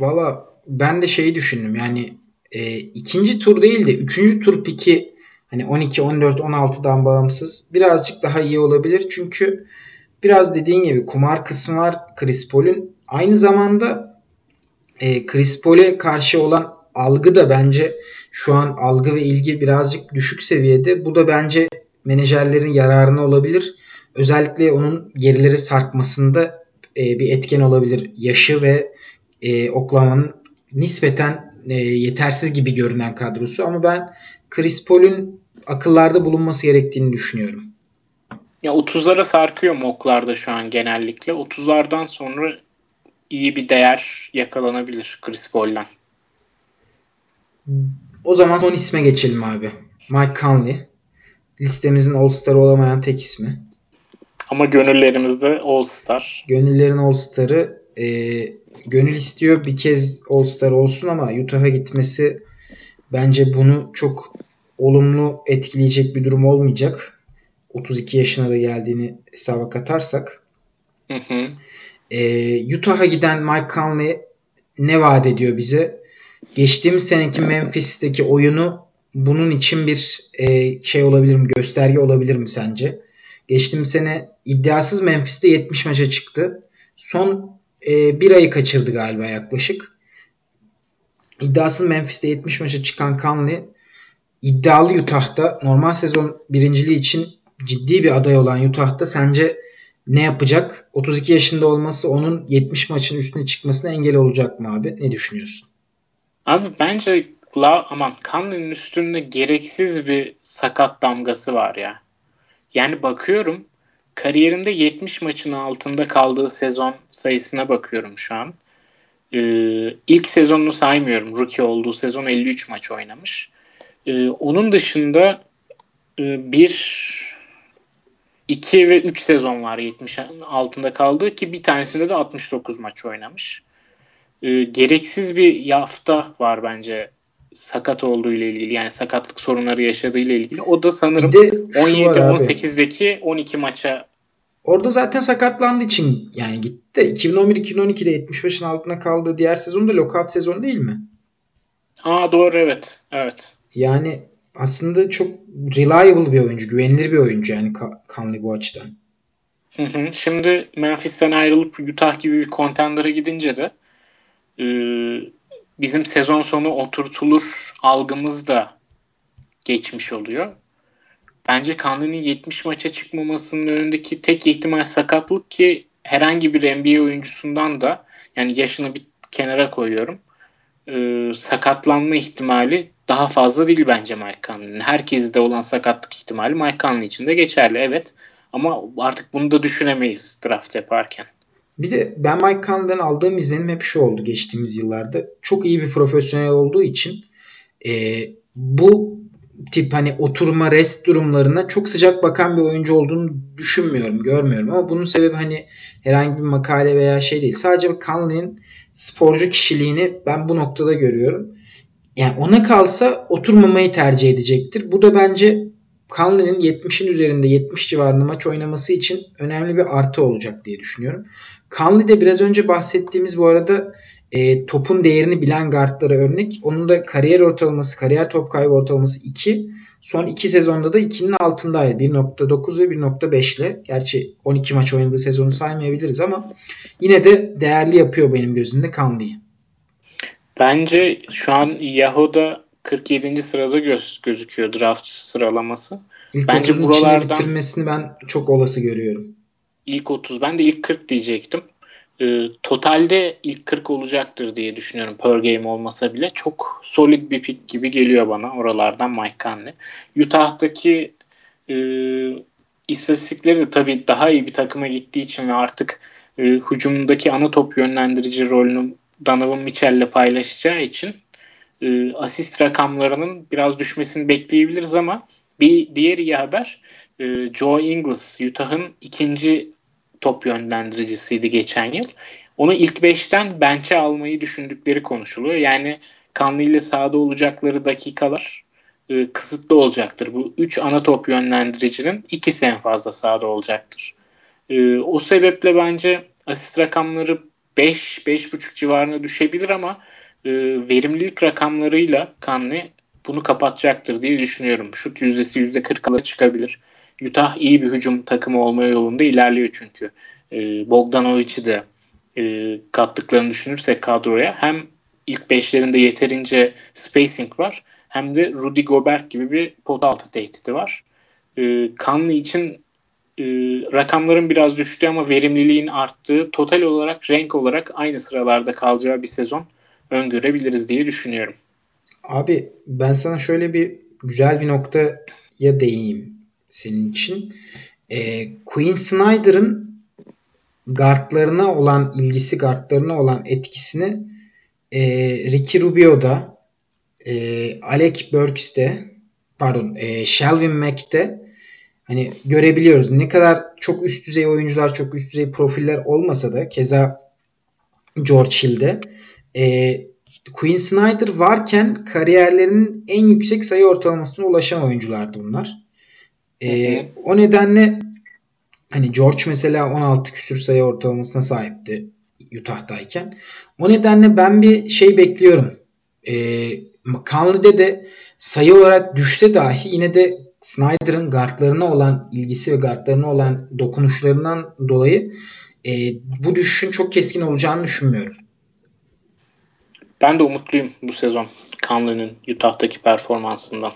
Valla ben de şeyi düşündüm yani e, ikinci tur değil de üçüncü tur piki hani 12, 14, 16'dan bağımsız birazcık daha iyi olabilir. Çünkü biraz dediğin gibi kumar kısmı var Chris Paul'ün. Aynı zamanda e, Chris Paul'e karşı olan algı da bence şu an algı ve ilgi birazcık düşük seviyede. Bu da bence menajerlerin yararına olabilir. Özellikle onun gerileri sarkmasında e, bir etken olabilir. Yaşı ve e, Oklahoma'nın nispeten e, yetersiz gibi görünen kadrosu ama ben Chris Paul'ün akıllarda bulunması gerektiğini düşünüyorum. Ya 30'lara sarkıyor moklarda şu an genellikle. 30'lardan sonra iyi bir değer yakalanabilir Chris Paul'dan. O zaman son isme geçelim abi. Mike Conley. Listemizin All-Star olamayan tek ismi. Ama gönüllerimizde All-Star. Gönüllerin All-Star'ı e, gönül istiyor bir kez All-Star olsun ama Utah'a gitmesi bence bunu çok olumlu etkileyecek bir durum olmayacak. 32 yaşına da geldiğini hesaba katarsak. Hı hı. E, Utah'a giden Mike Conley ne vaat ediyor bize? Geçtiğimiz seneki Memphis'teki oyunu bunun için bir e, şey olabilir mi? Gösterge olabilir mi sence? Geçtiğimiz sene iddiasız Memphis'te 70 maça çıktı. Son e, bir ayı kaçırdı galiba yaklaşık. İddiasız Memphis'te 70 maça çıkan Conley iddialı Utah'ta normal sezon birinciliği için ciddi bir aday olan Utah'ta sence ne yapacak? 32 yaşında olması onun 70 maçın üstüne çıkmasına engel olacak mı abi? Ne düşünüyorsun? Abi bence La aman Conley'nin üstünde gereksiz bir sakat damgası var ya. Yani bakıyorum kariyerinde 70 maçın altında kaldığı sezon sayısına bakıyorum şu an. Ee, ilk sezonunu saymıyorum. Rookie olduğu sezon 53 maç oynamış. Ee, onun dışında e, bir 2 ve 3 sezon var 70 altında kaldığı ki bir tanesinde de 69 maç oynamış. Ee, gereksiz bir yafta var bence sakat olduğu ile ilgili yani sakatlık sorunları yaşadığı ile ilgili. O da sanırım 17-18'deki 12 maça Orada zaten sakatlandığı için yani gitti de 2011-2012'de 75'in altına kaldığı diğer sezon da lockout sezon değil mi? Aa doğru evet. Evet. Yani aslında çok reliable bir oyuncu, güvenilir bir oyuncu yani Conley bu açıdan. Şimdi Memphis'ten ayrılıp Utah gibi bir contender'a gidince de e, bizim sezon sonu oturtulur algımız da geçmiş oluyor. Bence Conley'nin 70 maça çıkmamasının önündeki tek ihtimal sakatlık ki herhangi bir NBA oyuncusundan da yani yaşını bir kenara koyuyorum. E, sakatlanma ihtimali daha fazla değil bence Mike Conley'nin. Herkeste olan sakatlık ihtimali Mike Conley için de geçerli evet. Ama artık bunu da düşünemeyiz draft yaparken. Bir de ben Mike Conley'den aldığım izlenim hep şu oldu geçtiğimiz yıllarda. Çok iyi bir profesyonel olduğu için e, bu tip hani oturma rest durumlarına çok sıcak bakan bir oyuncu olduğunu düşünmüyorum, görmüyorum. Ama bunun sebebi hani herhangi bir makale veya şey değil. Sadece Conley'in sporcu kişiliğini ben bu noktada görüyorum. Yani ona kalsa oturmamayı tercih edecektir. Bu da bence Conley'nin 70'in üzerinde 70 civarında maç oynaması için önemli bir artı olacak diye düşünüyorum. Conley de biraz önce bahsettiğimiz bu arada e, topun değerini bilen guardlara örnek. Onun da kariyer ortalaması, kariyer top kaybı ortalaması 2. Son 2 sezonda da 2'nin altındaydı. 1.9 ve 1.5 ile. Gerçi 12 maç oynadığı sezonu saymayabiliriz ama yine de değerli yapıyor benim gözümde Conley'i. Bence şu an Yahoo'da 47. sırada göz, gözüküyor draft sıralaması. İlk Bence buralardan bitirmesini ben çok olası görüyorum. İlk 30 ben de ilk 40 diyecektim. E, totalde ilk 40 olacaktır diye düşünüyorum per game olmasa bile. Çok solid bir pick gibi geliyor bana oralardan Mike Conley. Utah'taki e, istatistikleri de tabii daha iyi bir takıma gittiği için ve artık e, hücumdaki ana top yönlendirici rolünü Donovan Mitchell'le paylaşacağı için e, asist rakamlarının biraz düşmesini bekleyebiliriz ama bir diğer iyi haber e, Joe Ingles Utah'ın ikinci top yönlendiricisiydi geçen yıl. Onu ilk 5'ten bench'e almayı düşündükleri konuşuluyor. Yani Conley ile sahada olacakları dakikalar e, kısıtlı olacaktır. Bu 3 ana top yönlendiricinin ikisi en fazla sahada olacaktır. E, o sebeple bence asist rakamları 5-5.5 civarına düşebilir ama e, verimlilik rakamlarıyla Conley bunu kapatacaktır diye düşünüyorum. Şut yüzdesi %40'a çıkabilir. Utah iyi bir hücum takımı olma yolunda ilerliyor çünkü. E, Bogdanovic'i de e, kattıklarını düşünürsek kadroya hem ilk beşlerinde yeterince spacing var hem de Rudy Gobert gibi bir pot altı tehdidi var. E, Conley için e, rakamların biraz düştüğü ama verimliliğin arttığı total olarak renk olarak aynı sıralarda kalacağı bir sezon öngörebiliriz diye düşünüyorum. Abi ben sana şöyle bir güzel bir noktaya değineyim senin için. E, Queen Snyder'ın guardlarına olan ilgisi, guardlarına olan etkisini e, Ricky Rubio'da, e, Alec Burks'te, pardon, e, Shelvin Mack'te hani görebiliyoruz. Ne kadar çok üst düzey oyuncular, çok üst düzey profiller olmasa da keza George Hill'de e, Quinn Snyder varken kariyerlerinin en yüksek sayı ortalamasına ulaşan oyunculardı bunlar. E, o nedenle hani George mesela 16 küsür sayı ortalamasına sahipti Utah'tayken. O nedenle ben bir şey bekliyorum. E, Conley'de de sayı olarak düşse dahi yine de Snyder'ın guardlarına olan ilgisi ve guardlarına olan dokunuşlarından dolayı e, bu düşüşün çok keskin olacağını düşünmüyorum. Ben de umutluyum bu sezon Conley'nin Utah'taki performansından.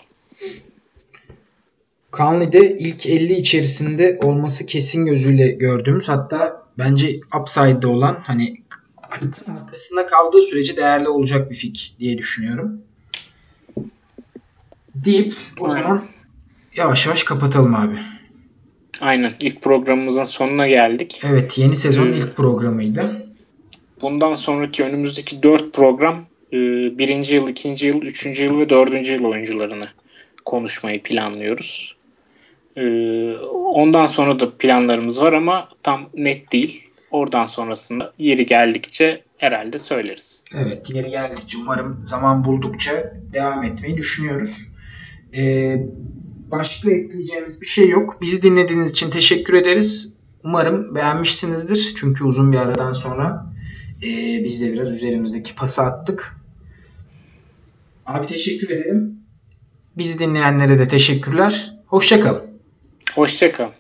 Conley'de ilk 50 içerisinde olması kesin gözüyle gördüğümüz hatta bence upside'de olan hani 40'ın arkasında kaldığı sürece değerli olacak bir fik diye düşünüyorum. Deyip o Aynen. zaman yavaş yavaş kapatalım abi. Aynen. İlk programımızın sonuna geldik. Evet. Yeni sezonun ee, ilk programıydı. Bundan sonraki önümüzdeki 4 program e, birinci yıl, ikinci yıl, üçüncü yıl ve dördüncü yıl oyuncularını konuşmayı planlıyoruz. E, ondan sonra da planlarımız var ama tam net değil. Oradan sonrasında yeri geldikçe herhalde söyleriz. Evet yeri geldikçe umarım zaman buldukça devam etmeyi düşünüyoruz. Ee, başka ekleyeceğimiz bir şey yok. Bizi dinlediğiniz için teşekkür ederiz. Umarım beğenmişsinizdir. Çünkü uzun bir aradan sonra e, biz de biraz üzerimizdeki pası attık. Abi teşekkür ederim. Bizi dinleyenlere de teşekkürler. Hoşçakalın. Hoşçakalın.